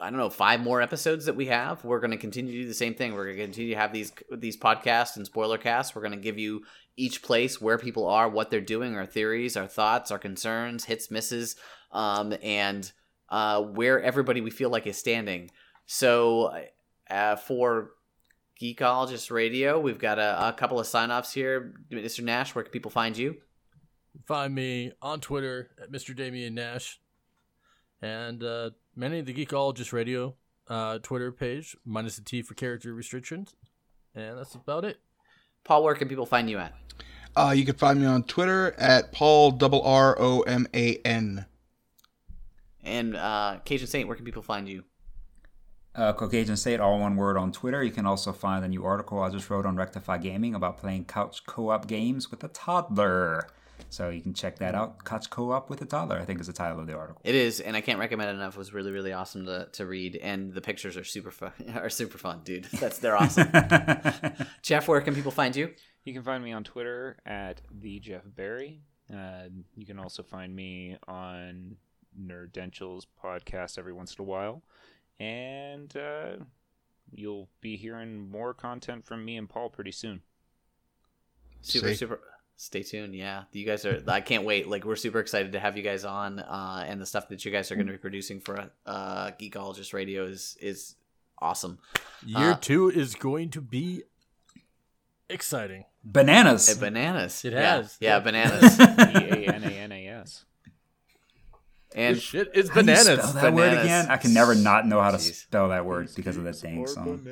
I don't know, five more episodes that we have. We're going to continue to do the same thing. We're going to continue to have these these podcasts and spoiler casts. We're going to give you each place where people are, what they're doing, our theories, our thoughts, our concerns, hits, misses, um, and uh, where everybody we feel like is standing. So uh, for Geekologist Radio, we've got a, a couple of sign offs here. Mr. Nash, where can people find you? Find me on Twitter at Mr. Damian Nash, and uh, many of the Geekologist Radio uh, Twitter page, minus the T for character restrictions, and that's about it. Paul, where can people find you at? Uh, you can find me on Twitter at Paul double R O M A N. And uh, Cajun Saint, where can people find you? Uh, Caucasian State, all one word on Twitter. You can also find a new article I just wrote on Rectify Gaming about playing couch co-op games with a toddler. So you can check that out. Couch co-op with a toddler, I think is the title of the article. It is, and I can't recommend it enough. It was really, really awesome to, to read, and the pictures are super fun. Are super fun, dude. That's they're awesome. Geoff, where can people find you? You can find me on Twitter at the Jeff Barry. Uh, you can also find me on Nerdential's podcast every once in a while, and uh, you'll be hearing more content from me and Paul pretty soon. Super, See? super. Stay tuned. Yeah, you guys are. I can't wait. Like we're super excited to have you guys on, uh, and the stuff that you guys are going to be producing for uh, Geekologist Radio is is awesome. Year Uh, two is going to be exciting. Bananas. Hey, bananas. It Yeah, has. Yeah, bananas. E A N A N A S. and This shit is How do you bananas. spell that word again? I can never not know how to Jeez. spell that word because of that dang song.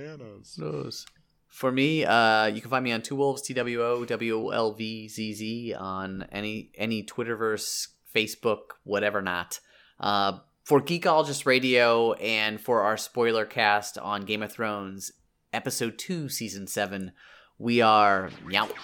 For me, uh, you can find me on Two Wolves, T W O W O L V Z Z, on any any Twitterverse, Facebook, whatever not. Uh, for Geekologist Radio and for our spoiler cast on Game of Thrones, Episode 2, Season 7, we are Meowt.